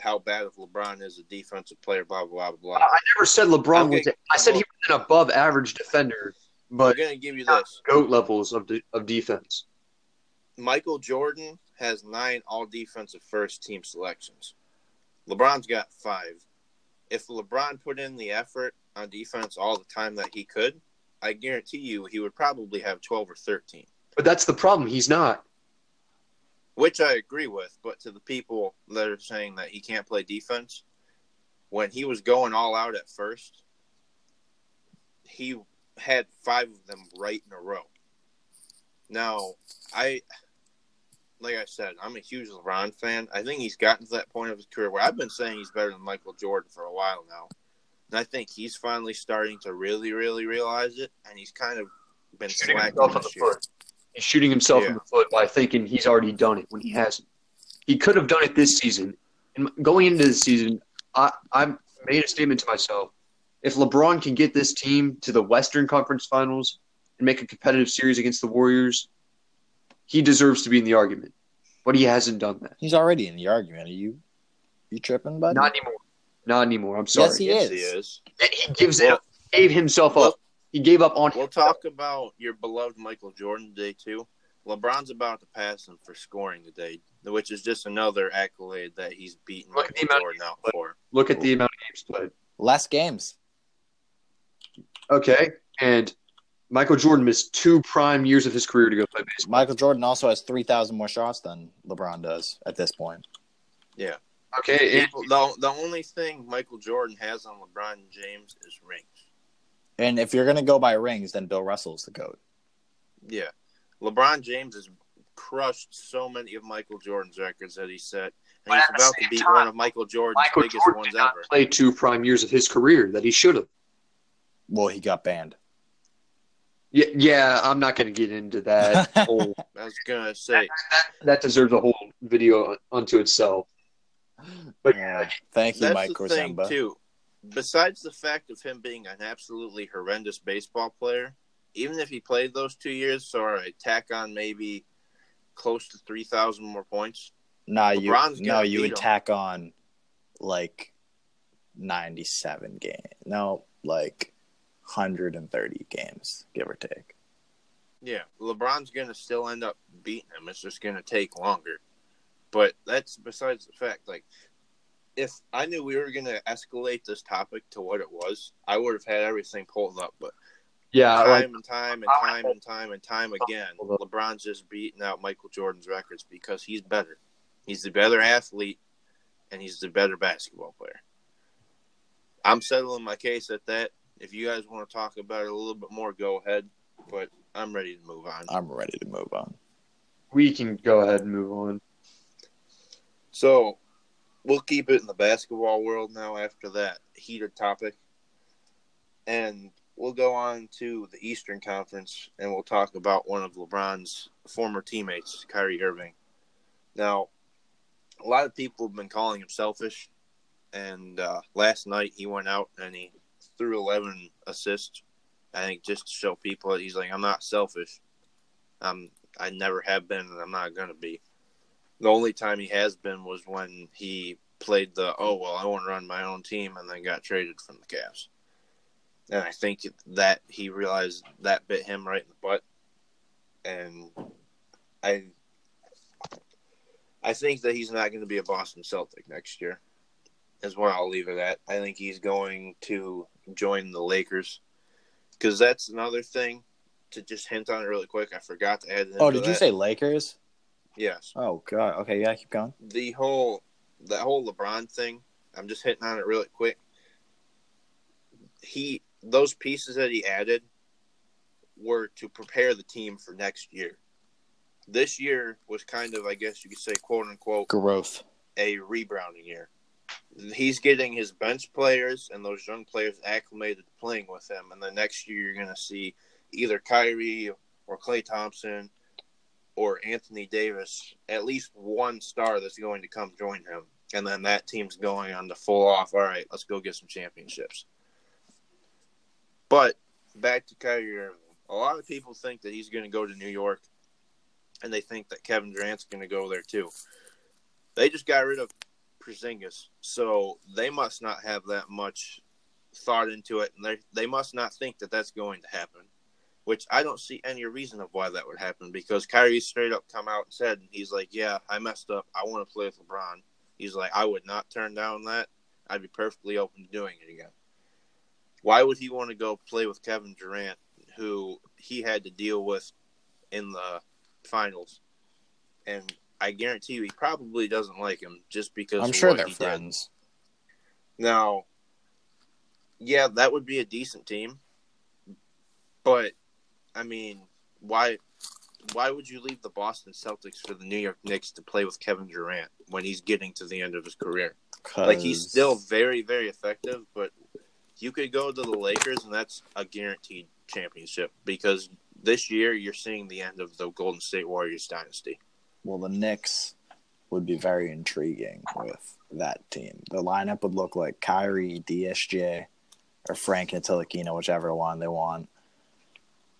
S1: how bad of LeBron is a defensive player. Blah blah blah blah.
S3: I never said LeBron
S1: Okay,
S3: was. I said he was an above average defender, but I'm
S1: gonna give you
S3: not
S1: this.
S3: goat levels of de- of defense.
S1: Michael Jordan has nine all defensive first team selections. LeBron's got five. If LeBron put in the effort on defense all the time that he could, I guarantee you he would probably have 12 or 13,
S3: But that's the problem. He's not.
S1: which I agree with. But to the people that are saying that he can't play defense, when he was going all out at first, he had five of them right in a row. Now, I like I said, I'm a huge LeBron fan. I think he's gotten to that point of his career where I've been saying he's better than Michael Jordan for a while now. And I think he's finally starting to really, really realize it, and he's kind of been
S3: Shooting
S1: slacking
S3: himself in the
S1: year.
S3: foot. He's shooting himself in the foot by thinking he's already done it when he hasn't. He could have done it this season. And going into the season, I I made a statement to myself: if LeBron can get this team to the Western Conference Finals and make a competitive series against the Warriors, he deserves to be in the argument. But he hasn't done that.
S2: He's already in the argument. Are you you tripping, buddy?
S3: Not anymore. Not anymore. I'm sorry.
S2: Yes, he
S1: Yes,
S2: is.
S1: he is.
S3: He gives
S1: Well-
S3: it, gave himself up. He gave up on.
S1: We'll talk about your beloved Michael Jordan today too. LeBron's about to pass him for scoring today, which is just another accolade that he's beaten
S3: Look at the amount
S1: Jordan out for.
S3: Look at the amount of games played.
S2: Less games.
S3: Okay, and Michael Jordan missed two prime years of his career to go play baseball.
S2: Michael Jordan also has three thousand more shots than LeBron does at this point. Yeah.
S3: Okay, and
S1: the, the only thing Michael Jordan has on LeBron James is rings.
S2: And if you're gonna go by rings, then Bill Russell's the goat.
S1: Yeah. LeBron James has crushed so many of Michael Jordan's records that he set. And he's about to
S3: same
S1: beat
S3: time,
S1: one of Michael Jordan's
S3: Michael
S1: biggest
S3: Jordan
S1: ones
S3: did not
S1: ever.
S3: play two prime years of his career that he should have.
S2: Well, he got banned.
S3: Yeah, yeah, I'm not going to get into that. [LAUGHS] whole,
S1: I was gonna say
S3: that deserves a whole video unto itself. But
S2: Yeah. Thank you,
S1: that's
S2: Mike
S1: the thing too. Besides the fact of him being an absolutely horrendous baseball player, even if he played those two years, so I tack on maybe close to three thousand more points.
S2: Nah, you no,
S1: gonna
S2: you
S1: beat
S2: would
S1: him.
S2: tack on like ninety-seven game. No, like hundred and thirty games, give or take.
S1: Yeah, LeBron's gonna still end up beating him. It's just gonna take longer. But that's besides the fact. Like, if I knew we were gonna escalate this topic to what it was, I would have had everything pulled up. But
S3: yeah,
S1: time
S3: like,
S1: and time and time and time and time again, LeBron's just beating out Michael Jordan's records because he's better. He's the better athlete, and he's the better basketball player. I'm settling my case at that. If you guys want to talk about it a little bit more, go ahead. But I'm ready to move on.
S2: I'm ready to move on.
S3: we can go ahead and move on.
S1: So we'll keep it in the basketball world now after that heated topic. And we'll go on to the Eastern Conference and we'll talk about one of LeBron's former teammates, Kyrie Irving. Now, a lot of people have been calling him selfish. And uh, last night he went out and he threw 11 assists. I think just to show people that he's like, I'm not selfish. Um, I never have been and I'm not going to be. The only time he has been was when he played the oh well I want to run my own team and then got traded from the Cavs. And I think that he realized that bit him right in the butt. And I I think that he's not going to be a Boston Celtic next year. Is where I'll leave it at. I think he's going to join the Lakers because that's another thing to just hint on it really quick. I forgot to add.
S2: Oh, did you say Lakers?
S1: yes?
S2: Oh god. Okay, yeah, keep going.
S1: the whole that whole LeBron thing. I'm just hitting on it really quick. He those pieces that he added were to prepare the team for next year. This year was kind of, I guess you could say, quote unquote,
S2: Growth.
S1: a rebounding year. He's getting his bench players and those young players acclimated to playing with him, and the next year you're going to see either Kyrie or Klay Thompson or Anthony Davis, at least one star that's going to come join him, and then that team's going on the full off. All right, let's go get some championships. But back to Kyrie Irving, a lot of people think that he's going to go to New York, and they think that Kevin Durant's going to go there too. They just got rid of Porzingis, so they must not have that much thought into it, and they they must not think that that's going to happen. Which I don't see any reason of why that would happen because Kyrie straight up come out and said he's like, yeah, I messed up. I want to play with LeBron. He's like, I would not turn down that. I'd be perfectly open to doing it again. Why would he want to go play with Kevin Durant, who he had to deal with in the finals? And I guarantee you, he probably doesn't like him just because
S2: I'm sure they're
S1: he did.
S2: friends.
S1: Now, yeah, that would be a decent team, but I mean, why? why would you leave the Boston Celtics for the New York Knicks to play with Kevin Durant when he's getting to the end of his career? Like he's still very, very effective, but you could go to the Lakers and that's a guaranteed championship because this year you're seeing the end of the Golden State Warriors dynasty.
S2: Well, the Knicks would be very intriguing with that team. The lineup would look like Kyrie, DSJ, or Frank Ntilikina, whichever one they want.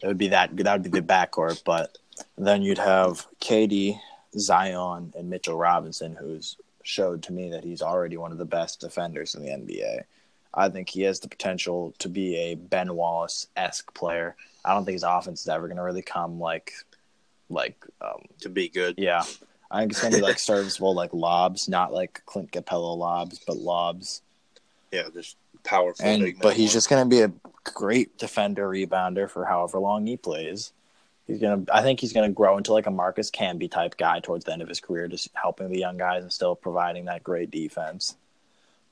S2: It would be that that would be the backcourt, but then you'd have KD, Zion, and Mitchell Robinson, who's showed to me that he's already one of the best defenders in the NBA. I think he has the potential to be a Ben Wallace esque player. I don't think his offense is ever going to really come like, like, um,
S1: To be good,
S2: yeah. I think it's going to be like serviceable, like lobs, not like Clint Capela lobs, but lobs.
S1: yeah, just powerful.
S2: And but he's
S1: one.
S2: just going to be a great defender, rebounder for however long he plays. He's gonna. I think he's gonna grow into like a Marcus Camby type guy towards the end of his career, just helping the young guys and still providing that great defense.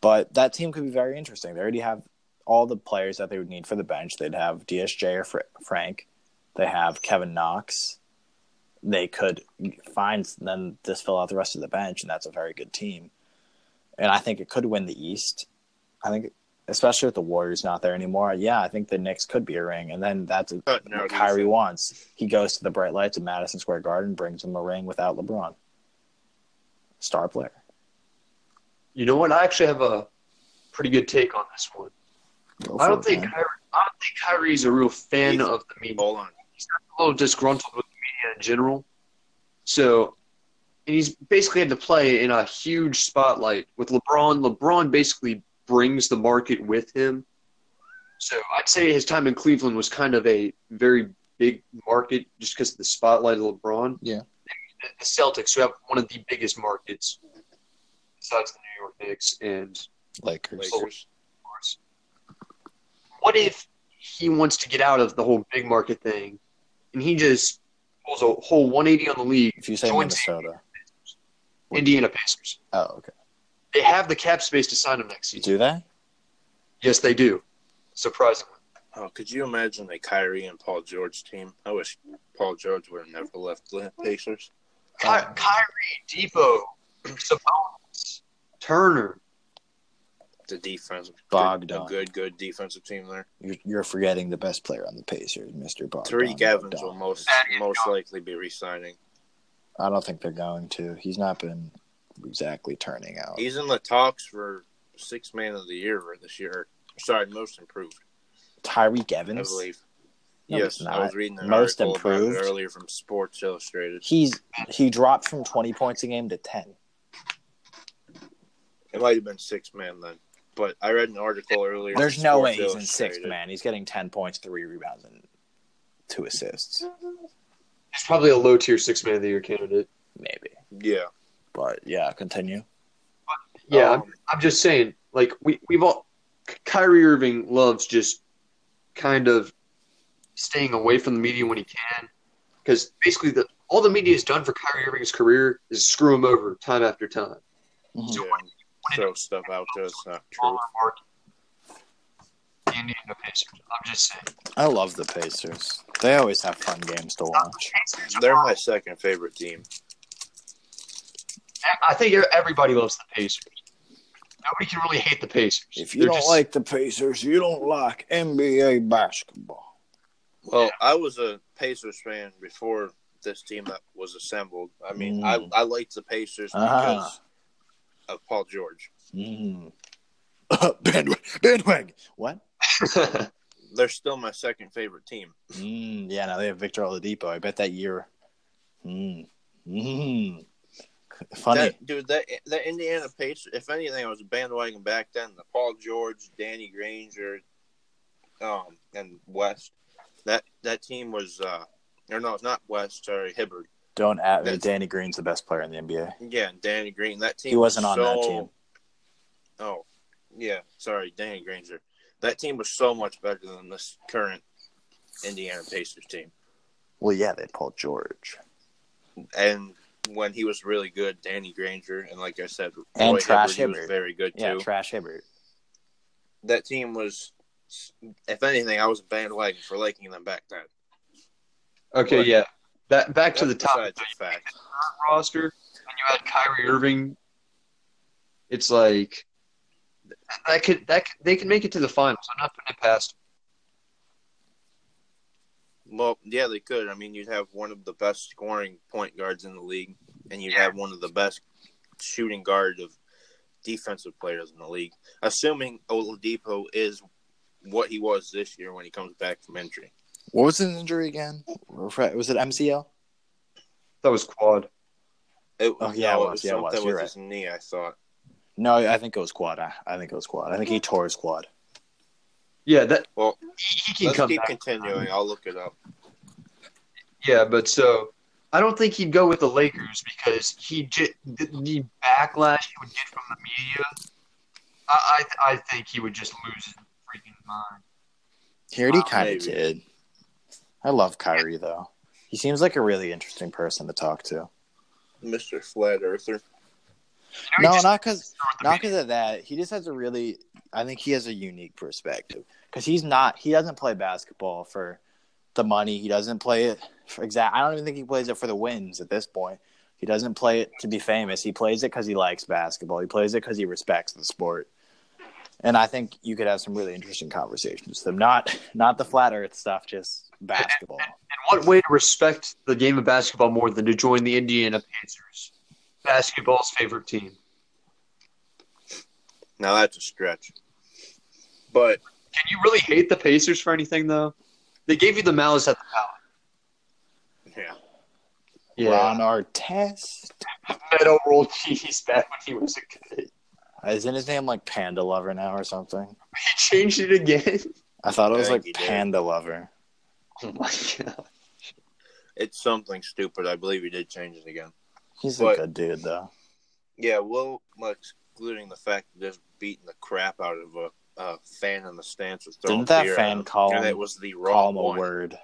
S2: But that team could be very interesting. They already have all the players that they would need for the bench. They'd have DSJ or Fr- Frank. They have Kevin Knox. They could find then just fill out the rest of the bench, and that's a very good team. And I think it could win the East. I think, especially with the Warriors not there anymore. Yeah, I think the Knicks could be a ring, and then that's oh,
S1: Cutting
S2: what
S1: out
S2: Kyrie
S1: Houston.
S2: wants. He goes to the bright lights of Madison Square Garden, brings him a ring without LeBron. Star player.
S3: You know what? I actually have a pretty good take on this one. I don't
S2: it,
S3: think
S2: man.
S3: Kyrie, I don't think Kyrie's a real fan
S1: He's-
S3: of the media.
S1: Hold on.
S3: He's a little disgruntled with the media in general. So, and he's basically had to play in a huge spotlight with LeBron. LeBron basically brings the market with him. So I'd say his time in Cleveland was kind of a very big market just because of the spotlight of LeBron.
S2: Yeah.
S3: The Celtics, who have one of the biggest markets besides the New York Knicks and
S2: Lakers.
S1: Lakers.
S3: What if he wants to get out of the whole big market thing and he just pulls a whole 180 on the league,
S2: If you say Minnesota.
S3: Indiana Pacers?
S2: Oh, okay.
S3: They have the cap space to sign him next season.
S2: Do they?
S3: Yes, they do. Surprisingly.
S1: Oh, could you imagine a Kyrie and Paul George team? I wish Paul George would have never left the Pacers.
S3: Ky- Kyrie, Depot, [CLEARS THROAT] Sabonis, Turner.
S1: The defense,
S2: Bogdan.
S1: a good, good defensive team there.
S2: You're, you're forgetting the best player on the Pacers, Mr. Bogdan.
S1: Tyreke Evans
S2: Bogdan.
S1: will most most likely be resigning.
S2: I don't think they're going to. He's not been exactly turning out.
S1: He's in the talks for six man of the year for this year. Sorry, most improved, Tyreke
S2: Evans, I
S1: believe.
S2: No,
S1: yes,
S2: he's
S1: I was reading an
S2: Most
S1: article about
S2: improved?
S1: it earlier from Sports Illustrated.
S2: He's he dropped from 20 points a game to 10.
S1: It might have been six man then, but I read an article earlier.
S2: There's no way he's in sixth man. He's getting 10 points, three rebounds, and two assists.
S3: He's probably a low tier six man of the year candidate.
S2: Maybe.
S1: Yeah,
S2: But yeah, continue.
S3: Yeah,
S1: Um,
S3: I'm, I'm just saying, like we we've all Kyrie Irving loves just kind of staying away from the media when he can, because basically the all the media has done for Kyrie Irving's career is screw him over time after time.
S2: Mhm.
S1: yeah, and throw stuff out to us not true.
S3: The Indiana Pacers. I'm just saying.
S2: I love the Pacers. They always have fun games to watch.
S1: They're my second favorite team.
S3: I think everybody loves the Pacers. Nobody can really hate the Pacers.
S2: If you
S3: They're
S2: don't
S3: just-
S2: like the Pacers, you don't like NBA basketball.
S1: Well, I was a Pacers fan before this team that was assembled. I mean,
S2: Mm.
S1: I I liked the Pacers
S2: Ah.
S1: because of Paul George.
S2: Mm. [LAUGHS] bandwagon. bandwagon. What? [LAUGHS]
S1: They're still my second favorite team.
S2: Mm, yeah, now they have Victor Oladipo. I bet that year. Mm. Mm. Funny.
S1: That, dude, that that Indiana Pacers. If anything, I was a bandwagon back then. The Paul George, Danny Granger, um, and West. That that team was, uh, or no, it's not West. Sorry, Hibbert.
S2: Don't at me.
S1: That's-
S2: Danny Green's the best player in the NBA.
S1: Yeah, and Danny Green. That team.
S2: He wasn't
S1: was
S2: on that team.
S1: Oh, yeah. Sorry, Danny Granger. That team was so much better than this current Indiana Pacers team.
S2: Well, yeah, they had Paul George
S1: And when he was really good, Danny Granger, and like I said,
S2: And Trash
S1: Hibbert, he was very good
S2: Yeah,
S1: too.
S2: Trash Hibbert.
S1: that team was, if anything, I was a bandwagon for liking them back then.
S3: Okay,
S1: But-
S3: yeah. Back back to the top
S1: the fact.
S3: roster, and you had Kyrie Irving. It's like that could that could, they can make it to the finals. I'm not putting it past.
S1: Well, yeah, they could. I mean, you'd have one of the best scoring point guards in the league, and you'd have one of the best shooting guard of defensive players in the league. Assuming Oladipo is what he was this year when he comes back from injury.
S2: What was his injury again? Was it MCL?
S3: That was quad.
S1: It,
S2: Oh, yeah,
S1: no,
S2: it was. Yeah, it was.
S1: with
S2: You're
S1: his knee. I thought.
S2: No, I think it was quad. I, I think it was quad. I think he tore his quad.
S3: Yeah, that
S1: Well,
S3: he, he can
S1: let's
S3: come
S1: keep
S3: back.
S1: continuing. I'll look it up.
S3: Yeah, but so I don't think he'd go with the Lakers because he j- the, the backlash he would get from the media. I I, I think he would just lose his freaking mind.
S2: He already
S3: Wow,
S2: kind of did. I love Kyrie though. He seems like a really interesting person to talk to.
S1: Mr. Flat Earther.
S3: You know,
S2: No,
S3: just-
S2: not because not because of that. He just has a really. I think he has a unique perspective because he's not. He doesn't play basketball for the money. He doesn't play it for exact. I don't even think he plays it for the wins at this point. He doesn't play it to be famous. He plays it because he likes basketball. He plays it because he respects the sport. And I think you could have some really interesting conversations with him. Not not the flat Earth stuff, just basketball.
S3: And what way to respect the game of basketball more than to join the Indiana Pacers, basketball's favorite team?
S1: Now that's a stretch. But
S3: Can you really hate the Pacers for anything though? They gave you the malice at the palace.
S1: yeah, Yeah.
S2: Ron Artest.
S3: Metta World Peace back when he was a kid.
S2: Isn't his name like Panda Lover now or something?
S3: He changed it again.
S2: I thought it was
S1: think
S2: like
S1: he did.
S2: Panda Lover.
S3: Oh my god.
S1: it's something stupid. I believe he did change it again.
S2: He's
S1: But-
S2: a good dude though.
S1: Yeah, well, excluding the fact that just beating the crap out of a, a fan in the stands was throwing
S2: Didn't that
S1: beer
S2: fan
S1: him,
S2: call him-
S1: it was the
S2: Call
S1: wrong
S2: him a
S1: one.
S2: word.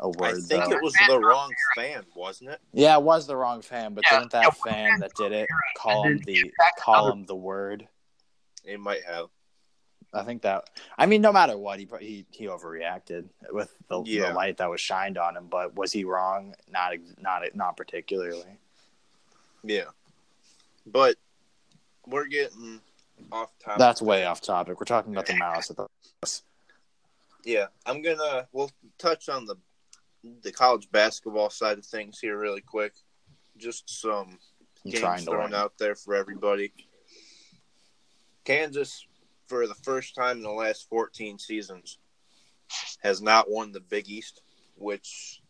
S2: A
S1: I
S2: word
S1: think
S2: though.
S1: it was the wrong fan, wasn't it?
S2: Yeah, it was the wrong fan, but
S3: Yeah,
S2: didn't that fan that did it call him the call
S3: another-
S2: him the word?
S1: It might have.
S2: I think that. I mean, no matter what, he he he overreacted with the,
S1: Yeah.
S2: the light that was shined on him. But was he wrong? Not not not particularly.
S1: Yeah, but we're getting off topic.
S2: That's way off topic. We're talking about the mouse at the.
S1: Yeah, I'm gonna. We'll touch on the the college basketball side of things here really quick. Just some
S2: I'm
S1: games
S2: trying to
S1: thrown
S2: learn.
S1: out there for everybody. Kansas, for the first time in the last 14 seasons, has not won the Big East, which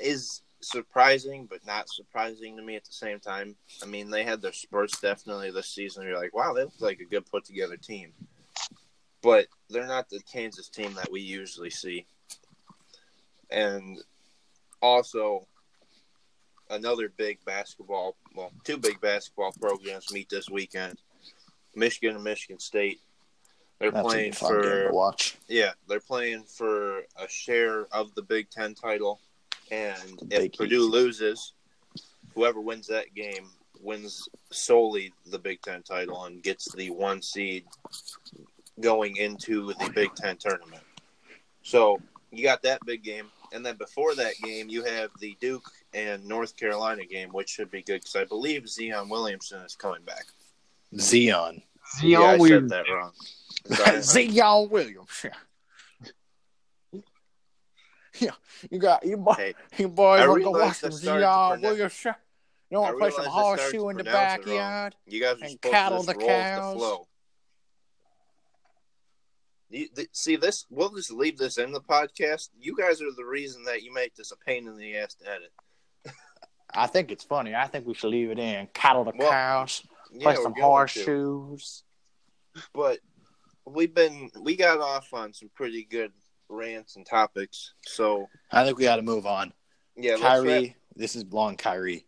S1: is surprising, but not surprising to me at the same time. I mean, they had their spurts definitely this season. You're like, wow, they look like a good put together team. But they're not the Kansas team that we usually see. And also, another big basketball, well, two big basketball programs meet this weekend. Michigan and Michigan State. They're
S2: That's a
S1: playing for
S2: to watch.
S1: yeah, they're playing for a share of the Big Ten title, and
S2: The
S1: if Purdue
S2: East.
S1: loses, whoever wins that game wins solely the Big Ten title and gets the one seed going into the Big Ten tournament. So you got that big game, and then before that game, you have the Duke and North Carolina game, which should be good because I believe Zion Williamson is coming back.
S2: Zion.
S3: Zion
S1: yeah, I
S3: Williamson.
S1: said that wrong. [LAUGHS] Zion.
S2: Zion Williams. [LAUGHS] Yeah, you got you, boy,
S1: Hey,
S2: you boys
S1: I
S2: want to watch some
S1: I started to
S2: Zion Williams. You want to play some
S1: realize I started
S2: horseshoe in the
S1: pronounce it wrong.
S2: backyard?
S1: You guys are
S2: and
S1: supposed
S2: cattle
S1: to
S2: the
S1: roll with
S2: cows.
S1: the flow. You, th- see this? We'll just leave this in the podcast. You guys are the reason that you make this a pain in the ass to edit. [LAUGHS]
S2: I think it's funny. I think we should leave it in. Cattle the
S1: Well,
S2: cows.
S1: Yeah,
S2: Play some
S1: to.
S2: horseshoes.
S1: But we've been we got off on some pretty good rants and topics. So
S2: I think we got to move on.
S1: yeah,
S2: Kyrie, this is long Kyrie.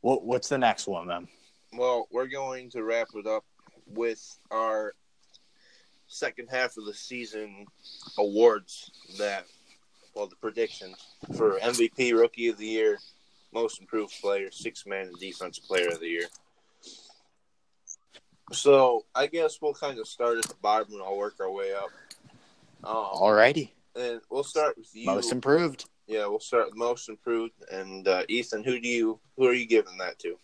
S2: What what's the next one, man?
S1: well, we're going to wrap it up with our second half of the season awards that well the predictions for MVP, Rookie of the Year, Most Improved Player, Six Man, and Defensive Player of the Year. So I guess we'll kind of start at the bottom and I'll work our way up. Um,
S2: Alrighty,
S1: and we'll start with you.
S2: most improved.
S1: Yeah, we'll start with most improved. And uh, Ethan, who do you who are you giving that to?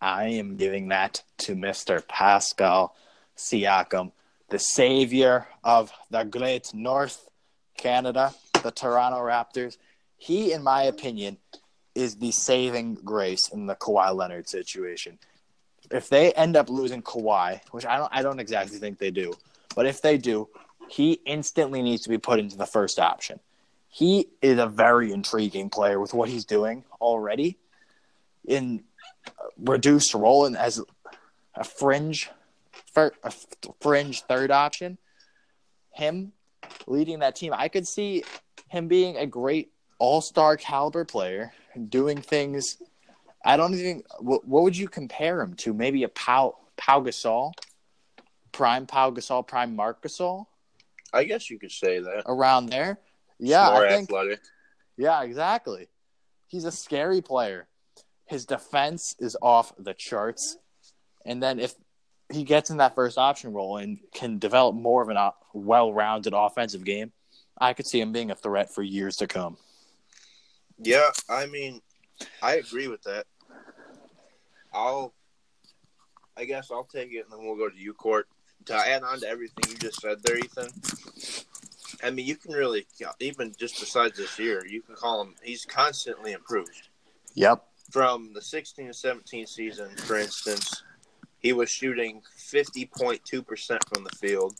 S2: I am giving that to Mr. Pascal Siakam, the savior of the great North Canada, the Toronto Raptors. He, in my opinion, is the saving grace in the Kawhi Leonard situation. If they end up losing Kawhi, which I don't I don't exactly think they do, but if they do, he instantly needs to be put into the first option. He is a very intriguing player with what he's doing already in reduced role and as a fringe a fringe third option. Him leading that team, I could see him being a great all-star caliber player, doing things I don't even what, what would you compare him to? Maybe a Pau Pau Gasol? Prime Pau Gasol, prime Marc Gasol?
S1: I guess you could say that.
S2: Around there. Yeah,
S1: More
S2: I think,
S1: athletic.
S2: Yeah, exactly. He's a scary player. His defense is off the charts. And then if he gets in that first option role and can develop more of a uh, well-rounded offensive game, I could see him being a threat for years to come.
S1: Yeah, I mean, I agree with that. I'll, I guess I'll take it, and then we'll go to you, Court. To add on to everything you just said there, Ethan. I mean, you can really, even just besides this year, you can call him. He's constantly improved.
S2: Yep.
S1: From the 16 to 17 season, for instance, he was shooting 50.2 percent from the field.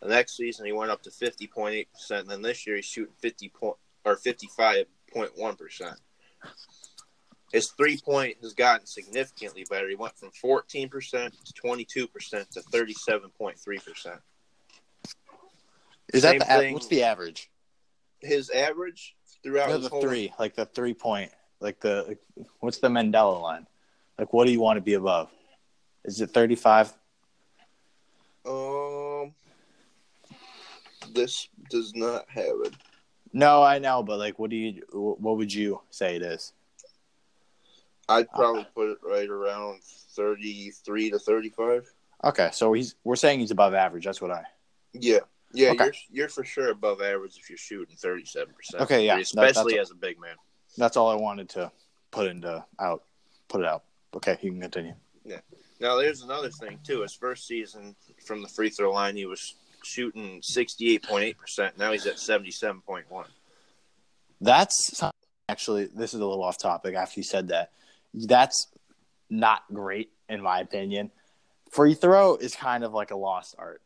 S1: The next season, he went up to 50.8 percent, and then this year he's shooting 50 point or 55.1 percent. His three point has gotten significantly better. He went from 14% to 22% to 37.3%.
S2: Is that
S1: Same
S2: the
S1: thing.
S2: what's the average?
S1: His average throughout
S2: No, the
S1: whole
S2: three, like the three point, like the what's the Mendoza line? Like, what do you want to be above? Is it thirty five?
S1: Um, this does not have it.
S2: No, I know, but like, what do you? What would you say it is?
S1: I'd uh, probably put it right around 33 to 35.
S2: Okay, so he's we're saying he's above average. That's what I.
S1: Yeah. Yeah,
S2: Okay.
S1: you're you're for sure above average if you're shooting 37%.
S2: Okay, yeah,
S1: Especially
S2: that's-
S1: as a big man.
S2: That's all I wanted to put into out. Put it out. Okay, you can continue. Yeah.
S1: Now, there's another thing, too. His first season from the free throw line, he was shooting 68.8%. Now he's at 77.1.
S2: That's actually this is a little off topic. After you said that, that's not great in my opinion. Free throw is kind of like a lost art.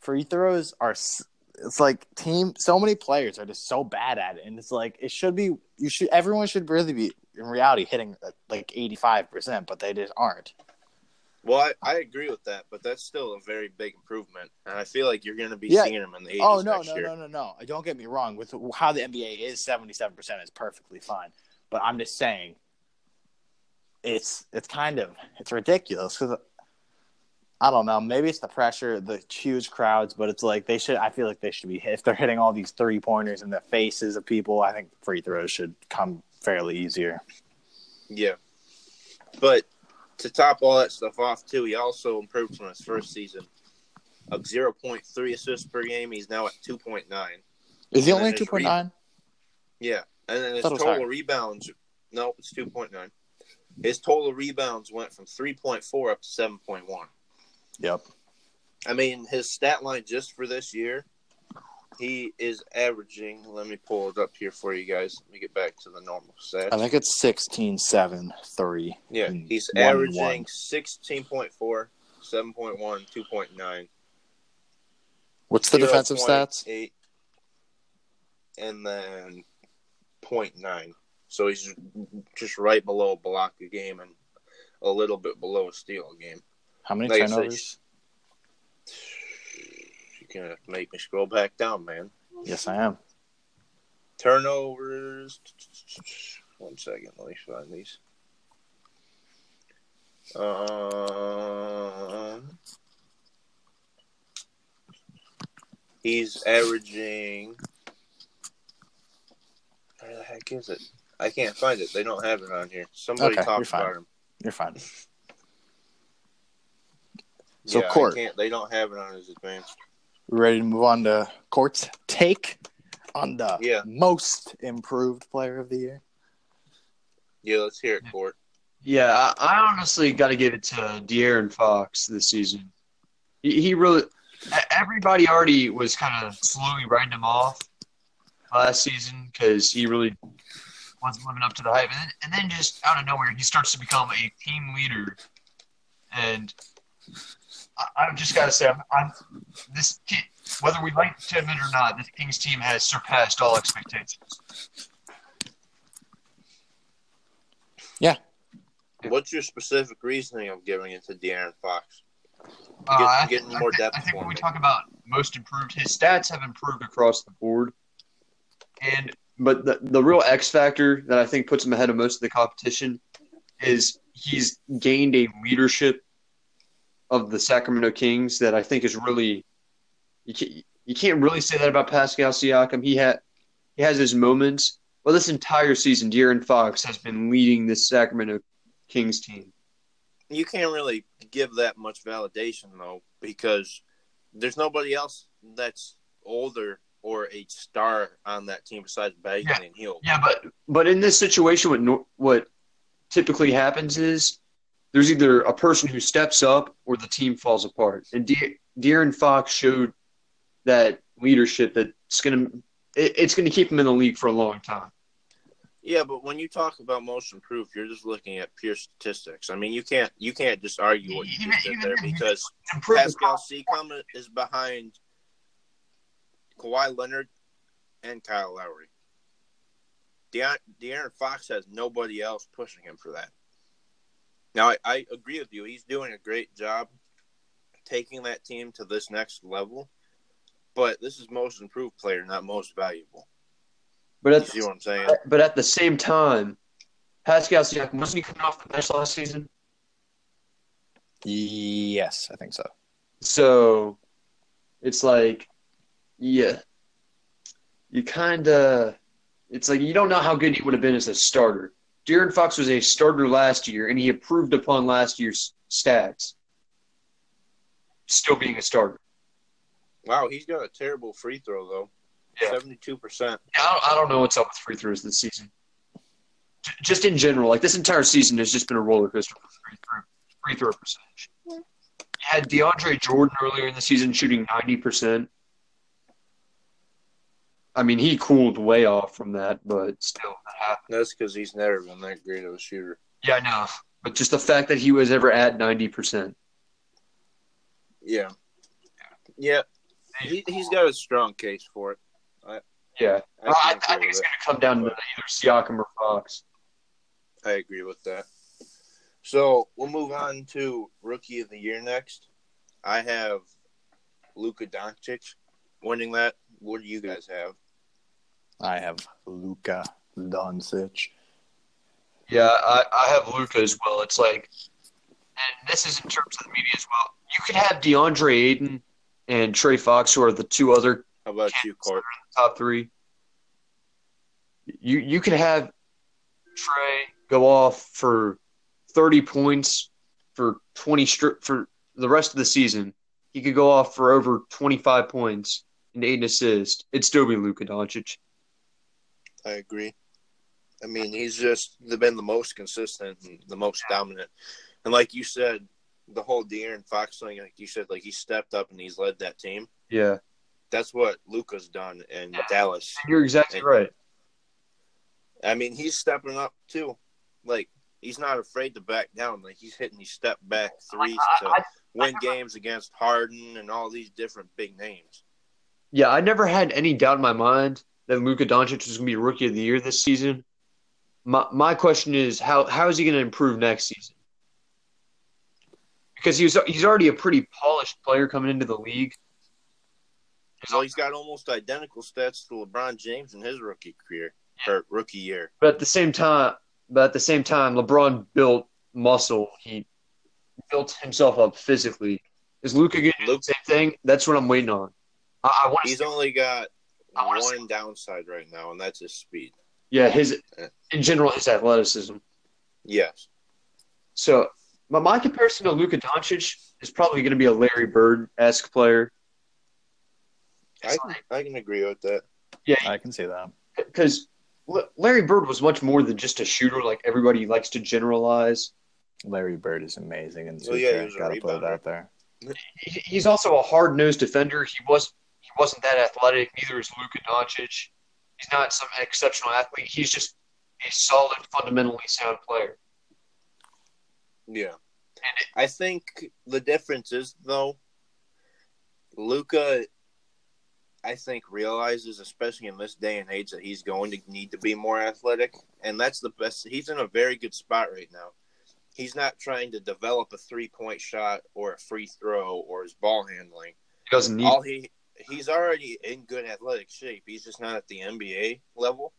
S2: Free throws are it's like team. So many players are just so bad at it, and it's like it should be. You should everyone should really be in reality hitting uh, like eighty five percent, but they just aren't.
S1: Well, I, I agree with that, but that's still a very big improvement. And I feel like you're going to be
S2: Yeah.
S1: seeing them in the 80s
S2: Oh no,
S1: next
S2: no,
S1: year.
S2: no, no, no! Don't get me wrong. With how the NBA is, seventy-seven percent is perfectly fine. But I'm just saying, it's it's kind of it's ridiculous because I don't know. Maybe it's the pressure, the huge crowds, but it's like they should. I feel like they should be hit if they're hitting all these three pointers in the faces of people. I think free throws should come fairly easier.
S1: Yeah. But to top all that stuff off, too, he also improved from his first season of 0.3 assists per game. He's now at 2.9.
S2: Is he
S1: And
S2: only
S1: then
S2: two
S1: his
S2: point nine?
S1: Yeah. And then his
S2: Thought it was
S1: total
S2: higher.
S1: rebounds, no, it's 2.9. His total rebounds went from 3.4 up to 7.1.
S2: Yep.
S1: I mean, his stat line just for this year, he is averaging. Let me pull it up here for you guys. Let me get back to the normal stats.
S2: I think it's 16, 7, 3.
S1: yeah, he's
S2: one,
S1: averaging
S2: one.
S1: 16.4, 7.1, 2.9.
S2: What's the defensive stats?
S1: 0.8, And then 0.9. So he's just right below a block a game and a little bit below a steal a game.
S2: How many
S1: Like
S2: turnovers?
S1: You're going to make me scroll back down, man.
S2: Yes, I am.
S1: Turnovers. One second, let me find these. Um, he's averaging. Where the heck is it? I can't find it. They don't have it on here. Somebody
S2: Okay, you're
S1: talked
S2: fine.
S1: about him.
S2: You're fine. So,
S1: yeah,
S2: Court.
S1: can't. They don't have it on his advanced.
S2: We ready to move on to Court's take? on the
S1: Yeah.
S2: most improved player of the year.
S1: Yeah, let's hear it, Court.
S3: Yeah, I, I honestly got to give it to De'Aaron Fox this season. He, he really, everybody already was kind of slowly writing him off last season because he really wasn't living up to the hype. And then, and then just out of nowhere, he starts to become a team leader. And I, I've just got to say, I'm, I'm this kid, whether we like to admit or not, this Kings team has surpassed all expectations. Yeah.
S1: What's your specific reasoning of giving it to De'Aaron Fox?
S3: Uh,
S1: Get-
S3: I,
S1: getting more
S3: I,
S1: depth
S3: I think
S1: for
S3: when we talk about most improved, his stats have improved across the board. And but the the real X factor that I think puts him ahead of most of the competition is he's gained a leadership of the Sacramento Kings that I think is really you can't, you can't really say that about Pascal Siakam. He had he has his moments. Well, this entire season, De'Aaron Fox has been leading this Sacramento Kings team.
S1: You can't really give that much validation though, because there's nobody else that's older or a star on that team besides Bagley
S3: Yeah.
S1: and Hill.
S3: Yeah, but but in this situation, what what typically happens is there's either a person who steps up or the team falls apart. And De- De'Aaron Fox showed that leadership that's gonna it, it's gonna keep him in the league for a long time.
S1: Yeah, but when you talk about most improved, you're just looking at pure statistics. I mean, you can't you can't just argue what you
S3: Even-
S1: just did
S3: even
S1: there because
S3: Improve
S1: Pascal Siakam is behind Kawhi Leonard and Kyle Lowry. De'Aaron, De'Aaron Fox has nobody else pushing him for that. Now, I, I agree with you. He's doing a great job taking that team to this next level, but this is most improved player, not most valuable.
S3: but
S1: You
S3: at
S1: see what I'm saying?
S3: but at the same time, Pascal Siakam wasn't he coming off the bench last season?
S2: Yes, I think so.
S3: So it's like, yeah, you kind of, it's like you don't know how good he would have been as a starter. De'Aaron Fox was a starter last year, and he improved upon last year's stats, still being a starter.
S1: Wow, he's got a terrible free throw, though.
S3: Yeah.
S1: 72%.
S3: I don't, I don't know what's up with free throws this season. J- Just in general, like this entire season has just been a roller coaster for free throw, free throw percentage. You had DeAndre Jordan earlier in the season shooting ninety percent. I mean, he cooled way off from that, but still.
S1: That's because he's never been that great of a shooter.
S3: Yeah, I know. But just the fact that he was ever at ninety percent.
S1: Yeah. Yeah. He, he's got a strong case for it.
S3: Yeah,
S1: I,
S3: I, I think it's going to come down to either Siakam or Fox.
S1: I agree with that. So we'll move on to rookie of the year next. I have Luka Doncic winning that. What do you guys have?
S2: I have Luka Doncic.
S3: Yeah, I, I have Luka as well. It's like, and this is in terms of the media as well. You could have DeAndre Ayton and Trey Fox, who are the two other
S1: How about you, Court?
S3: top three. You you can have Trey go off for thirty points for twenty stri- for the rest of the season. He could go off for over twenty five points and eight assists. It'd still be Luka Doncic.
S1: I agree. I mean, he's just been the most consistent and the most dominant. And like you said, the whole De'Aaron Fox thing, like you said, like he stepped up and he's led that team.
S3: Yeah,
S1: That's what Luka's done in Dallas.
S3: you're exactly right.
S1: I mean, he's stepping up too. Like he's not afraid to back down. Like he's hitting these step back threes to
S3: I-
S1: win games against Harden and all these different big names.
S3: Yeah, I never had any doubt in my mind that Luka Doncic was going to be Rookie of the Year this season. My my question is how how is he going to improve next season? Because he was he's already a pretty polished player coming into the league.
S1: So he's got almost identical stats to LeBron James in his rookie career or rookie year.
S3: But at the same time, but at the same time, LeBron built muscle. He built himself up physically. Is Luka going to do the same thing? That's what I'm waiting on. I, I want
S1: He's only got
S3: I wanna
S1: one downside right now, and that's his speed.
S3: yeah his in general his athleticism.
S1: Yes.
S3: So, my, my comparison to Luka Doncic is probably going to be a Larry Bird esque player.
S1: I can, I can agree with that.
S3: Yeah,
S2: I can see that.
S3: because Larry Bird was much more than just a shooter. Like everybody likes to generalize.
S2: Larry Bird is amazing, and
S1: Well, yeah, he was a
S2: gotta put it out there.
S3: He's also a hard nosed defender. He was he wasn't that athletic. Neither is Luka Doncic. He's not some exceptional athlete. He's just a solid, fundamentally sound player.
S1: Yeah.
S3: And it-
S1: I think the difference is though, Luka, I think realizes, especially in this day and age, that he's going to need to be more athletic, and that's the best. He's in a very good spot right now. He's not trying to develop a three point shot or a free throw or his ball handling.
S3: He doesn't need.
S1: All he he's already in good athletic shape. He's just not at the NBA level.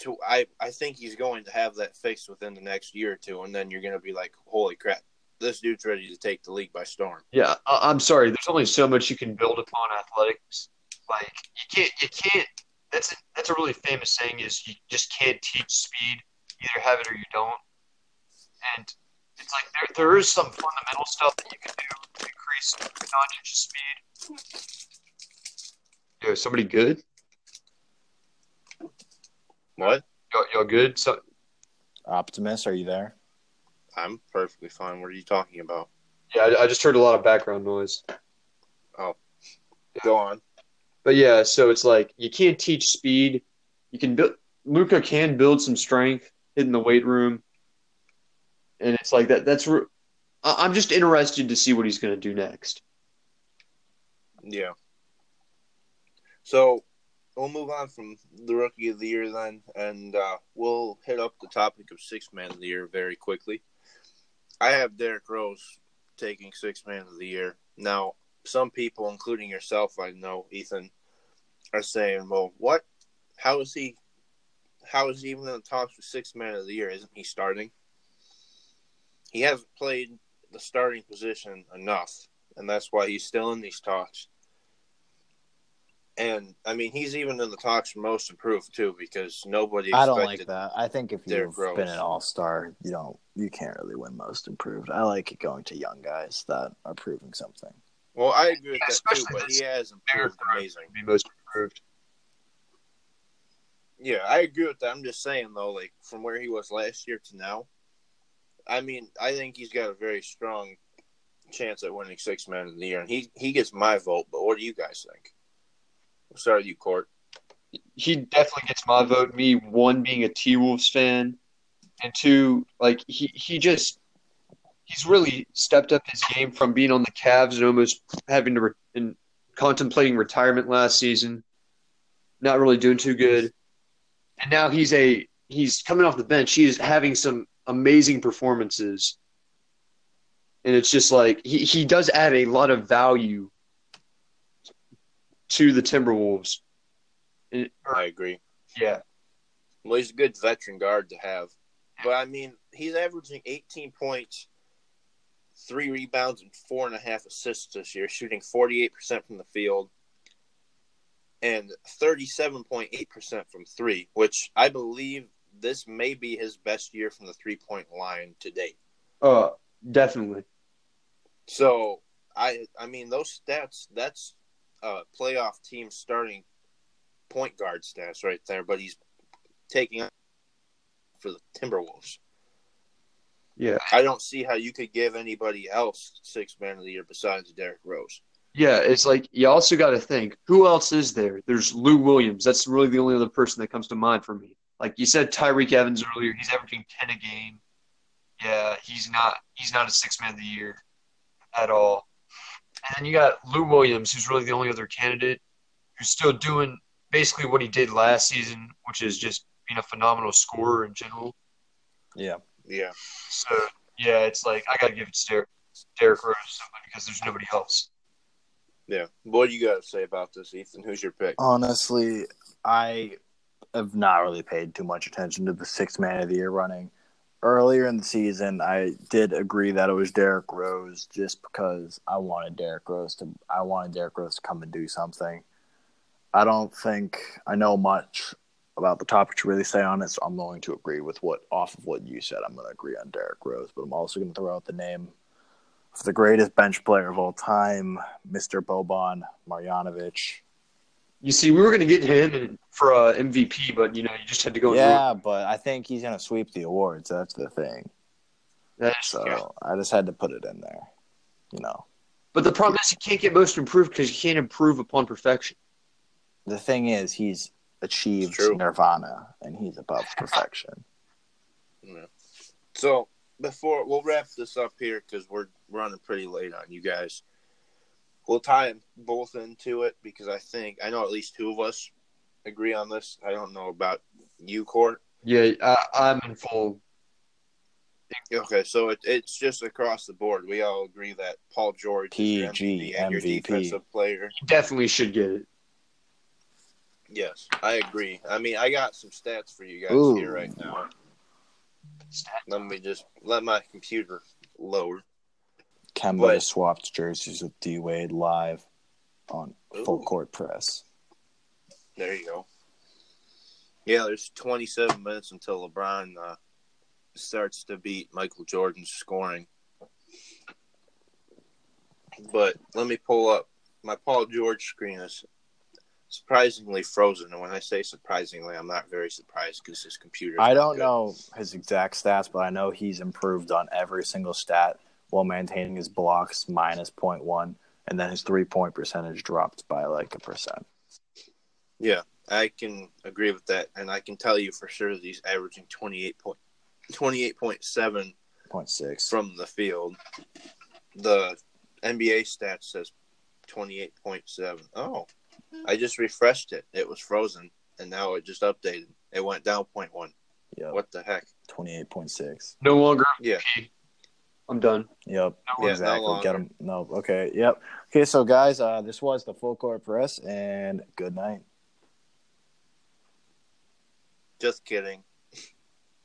S1: To I I think he's going to have that fixed within the next year or two, and then you're going to be like, holy crap, this dude's ready to take the league by storm.
S3: Yeah, I, I'm sorry. There's only so much you can build upon athletics. Like you can't, you can't. That's a, that's a really famous saying is you just can't teach speed. You either have it or you don't. And it's like there there is some fundamental stuff that you can do increase Doncic's speed. Yo, somebody good?
S1: What?
S3: Y'all, y'all good? So
S2: Optimus, are you there?
S1: I'm perfectly fine. What are you talking about?
S3: yeah, I, I just heard a lot of background noise. Oh.
S1: Go on.
S3: But yeah, so it's like you can't teach speed. You can build. Luka can build some strength in the weight room, and it's like that. That's. re- I- I'm just interested to see what he's going to do next.
S1: Yeah. So we'll move on from the rookie of the year then, and uh, we'll hit up the topic of six man of the year very quickly. I have Derrick Rose taking six man of the year. Now, some people, including yourself, I know, Ethan, are saying, "Well, what? How is he? How is he even in the talks for six man of the year? Isn't he starting? He hasn't played the starting position enough, and that's why he's still in these talks." And I mean, he's even in the talks for most improved too, because nobody.
S2: I don't
S1: expected-
S2: like that. I think if you've
S1: Rose.
S2: been an all star, you don't you can't really win most improved. I like it going to young guys that are proving something.
S1: Well, I agree with
S3: Yeah,
S1: that too, but he has improved
S3: Rose.
S1: amazing.
S3: Be most improved.
S1: Yeah, I agree with that. I'm just saying though, like from where he was last year to now, I mean, I think he's got a very strong chance at winning six man of the year, and he he gets my vote. But what do you guys think? We'll start with you, Court.
S3: He definitely gets my vote. Me, one being a T Wolves fan, and two, like he he just he's really stepped up his game from being on the Cavs and almost having to re- and contemplating retirement last season, not really doing too good, and now he's a he's coming off the bench. He is having some amazing performances, and it's just like he he does add a lot of value to the Timberwolves.
S1: I agree.
S3: yeah,
S1: Well, he's a good veteran guard to have, but I mean, he's averaging 18 points, three rebounds, and four and a half assists this year, shooting 48 percent from the field. And 37.8% from three, which I believe this may be his best year from the three point line to date.
S3: uh, definitely.
S1: So I I mean those stats that's a playoff team starting point guard stats right there, but he's taking for the Timberwolves.
S3: Yeah,
S1: I don't see how you could give anybody else six man of the year besides Derrick Rose.
S3: yeah. It's like you also got to think who else is there? There's Lou Williams. That's really the only other person that comes to mind for me. Like you said, Tyreke Evans earlier. He's averaging ten a game. Yeah, he's not. He's not a six man of the year at all. And then you got Lou Williams, who's really the only other candidate who's still doing basically what he did last season, which is just being a phenomenal scorer in general.
S2: Yeah.
S1: Yeah.
S3: So yeah, it's like I gotta give it to Derrick, Derrick Rose simply because there's nobody else.
S1: Yeah. What do you got to say about this, Ethan? Who's your pick?
S2: Honestly, I have not really paid too much attention to the six man of the year running. Earlier in the season, I did agree that it was Derrick Rose just because I wanted Derrick Rose to I wanted Derrick Rose to come and do something. I don't think I know much about the topic to really say on it, so I'm going to agree with what off of what you said. I'm going to agree on Derrick Rose, but I'm also going to throw out the name of the greatest bench player of all time, Mr. Boban Marjanovic.
S3: You see, we were going to get him for uh, MVP, but you know, you just had to go. and
S2: Yeah, but I think he's gonna sweep the awards. That's the thing.
S3: That's-
S2: So
S1: Yeah.
S2: I just had to put it in there. You know,
S3: But the problem is, you can't get most improved because you can't improve upon perfection.
S2: the thing is, he's achieved nirvana, and he's above [LAUGHS] perfection.
S1: Yeah. So before we'll wrap this up here because we're running pretty late on you guys. We'll tie them both into it because I think I know at least two of us agree on this. I don't know about you, Court.
S3: Yeah, I, I'm in full.
S1: Okay, so it, it's just across the board. We all agree that Paul George is your
S2: PG,
S1: MVP and your
S2: MVP.
S1: defensive player.
S3: He definitely should get it.
S1: Yes, I agree. I mean, I got some stats for you guys
S2: Ooh.
S1: here right now. Let me just let my computer load.
S2: Kemba
S1: But-
S2: swapped jerseys with D Wade live on Full Court Press.
S1: There you go. Yeah, there's 27 minutes until LeBron uh, starts to beat Michael Jordan's scoring. But let me pull up my Paul George screen is surprisingly frozen, and when I say surprisingly, I'm not very surprised because his computer.
S2: I don't know his exact stats, but I know he's improved on every single stat while maintaining his blocks minus 0.1, and then his three point percentage dropped by like a percent.
S1: Yeah, I can agree with that, and I can tell you for sure that he's averaging 28 point, 28.7
S2: Point six.
S1: from the field. The NBA stats says 28.7. Oh, I just refreshed it. It was frozen, and now it just updated. It went down 0.1.
S2: Yeah.
S1: What the heck?
S2: Twenty eight point six.
S3: No longer.
S1: Yeah.
S3: I'm done.
S2: Yep.
S3: No,
S1: Yeah, no
S2: exactly. Get him. No. Okay. Yep. Okay. So guys, uh, this was the Full Court Press, and good night.
S1: Just kidding.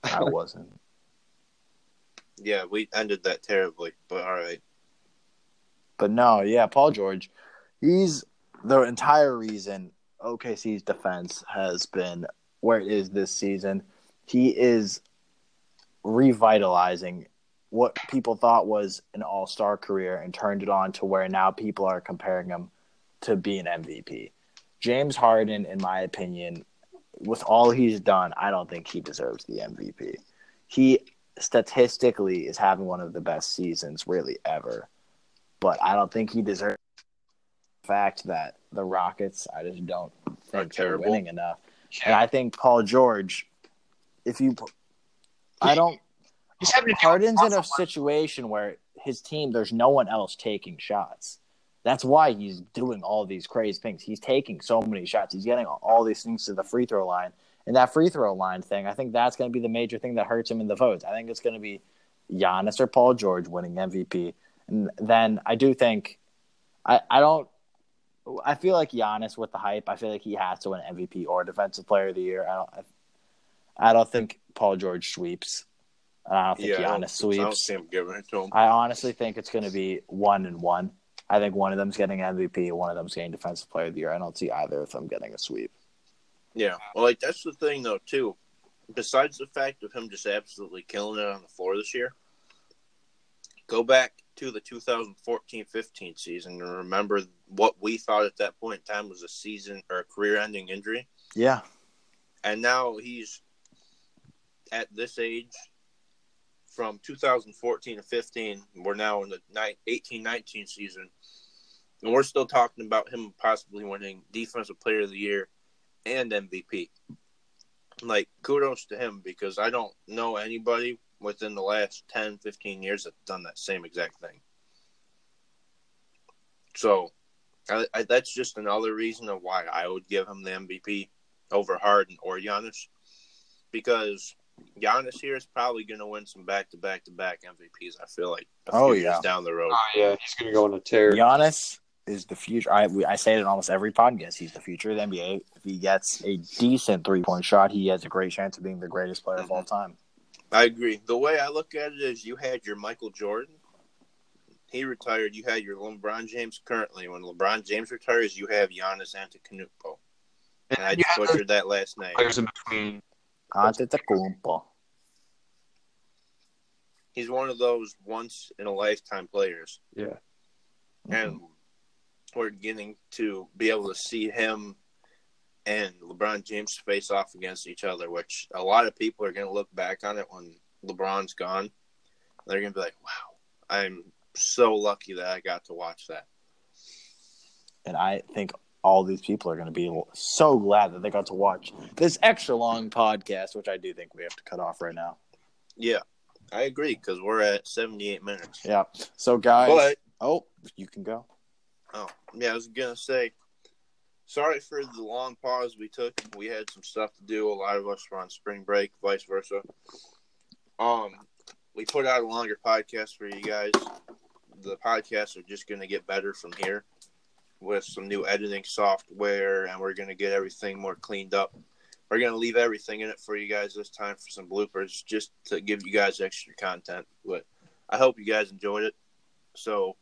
S2: I [LAUGHS] wasn't.
S1: Yeah, we ended that terribly, but all right.
S2: But no, yeah, Paul George, he's the entire reason OKC's defense has been where it is this season. He is revitalizing what people thought was an all star career and turned it on to where now people are comparing him to be an MVP. James Harden, in my opinion, with all he's done, I don't think he deserves the MVP. He statistically is having one of the best seasons really ever but I don't think he deserves the fact that the Rockets, I just don't think they're winning enough. And I think Paul George, if you, I don't,
S3: He's having
S2: Harden's in a situation where his team, there's no one else taking shots. That's why he's doing all these crazy things. He's taking so many shots. He's getting all these things to the free throw line. And that free throw line thing, I think that's going to be the major thing that hurts him in the votes. I think it's going to be Giannis or Paul George winning MVP. And then I do think, I, I don't, I feel like Giannis with the hype, I feel like he has to win MVP or Defensive Player of the Year. I don't, I, I don't think Paul George sweeps. I don't think
S1: Yeah,
S2: Giannis
S1: I don't see him giving it to him.
S2: I honestly think it's going to be one and one. I think one of them's getting MVP, one of them's getting Defensive Player of the Year. I don't see either of them getting a sweep.
S1: Yeah, well, like that's the thing though too. Besides the fact of him just absolutely killing it on the floor this year, go back to the 2014-15 season and remember what we thought at that point in time was a season or a career-ending injury,
S2: Yeah,
S1: and now he's at this age. From 2014 to 15, we're now in the 18-19 season, and we're still talking about him possibly winning Defensive Player of the Year and MVP. Like, kudos to him because I don't know anybody within the last 10, 15 years that's done that same exact thing. So, I, I, that's just another reason of why I would give him the MVP over Harden or Giannis because Giannis here is probably going to win some back to back to back MVPs. I feel like a
S2: Oh,
S1: few years
S2: yeah.
S1: down the road.
S3: Oh yeah, he's gonna go on a tear.
S2: Giannis is the future. I we, I say it in almost every podcast. He's the future of the NBA. If he gets a decent three point shot, he has a great chance of being the greatest player of all mm-hmm. time.
S1: I agree. The way I look at it is you had your Michael Jordan. He retired. You had your LeBron James currently. When LeBron James retires, you have Giannis Antetokounmpo.
S3: And
S1: And I just
S3: have
S1: butchered that last name.
S3: players in between.
S2: Ah, Antetokounmpo.
S1: He's one of those once in a lifetime players.
S3: Yeah.
S1: And mm-hmm. we're getting to be able to see him and LeBron James face off against each other, which a lot of people are going to look back on it when LeBron's gone. They're going to be like, wow, I'm so lucky that I got to watch that.
S2: And I think all these people are going to be so glad that they got to watch this extra long podcast, which I do think we have to cut off right now.
S1: Yeah, I agree because we're at 78 minutes.
S2: Yeah. So, guys,
S1: But,
S2: oh, you can go.
S1: oh, yeah, I was going to say, sorry for the long pause we took. We had some stuff to do. A lot of us were on spring break, vice versa. Um, we put out a longer podcast for you guys. The podcasts are just going to get better from here with some new editing software, and we're going to get everything more cleaned up. We're going to leave everything in it for you guys this time for some bloopers, just to give you guys extra content. But I hope you guys enjoyed it. So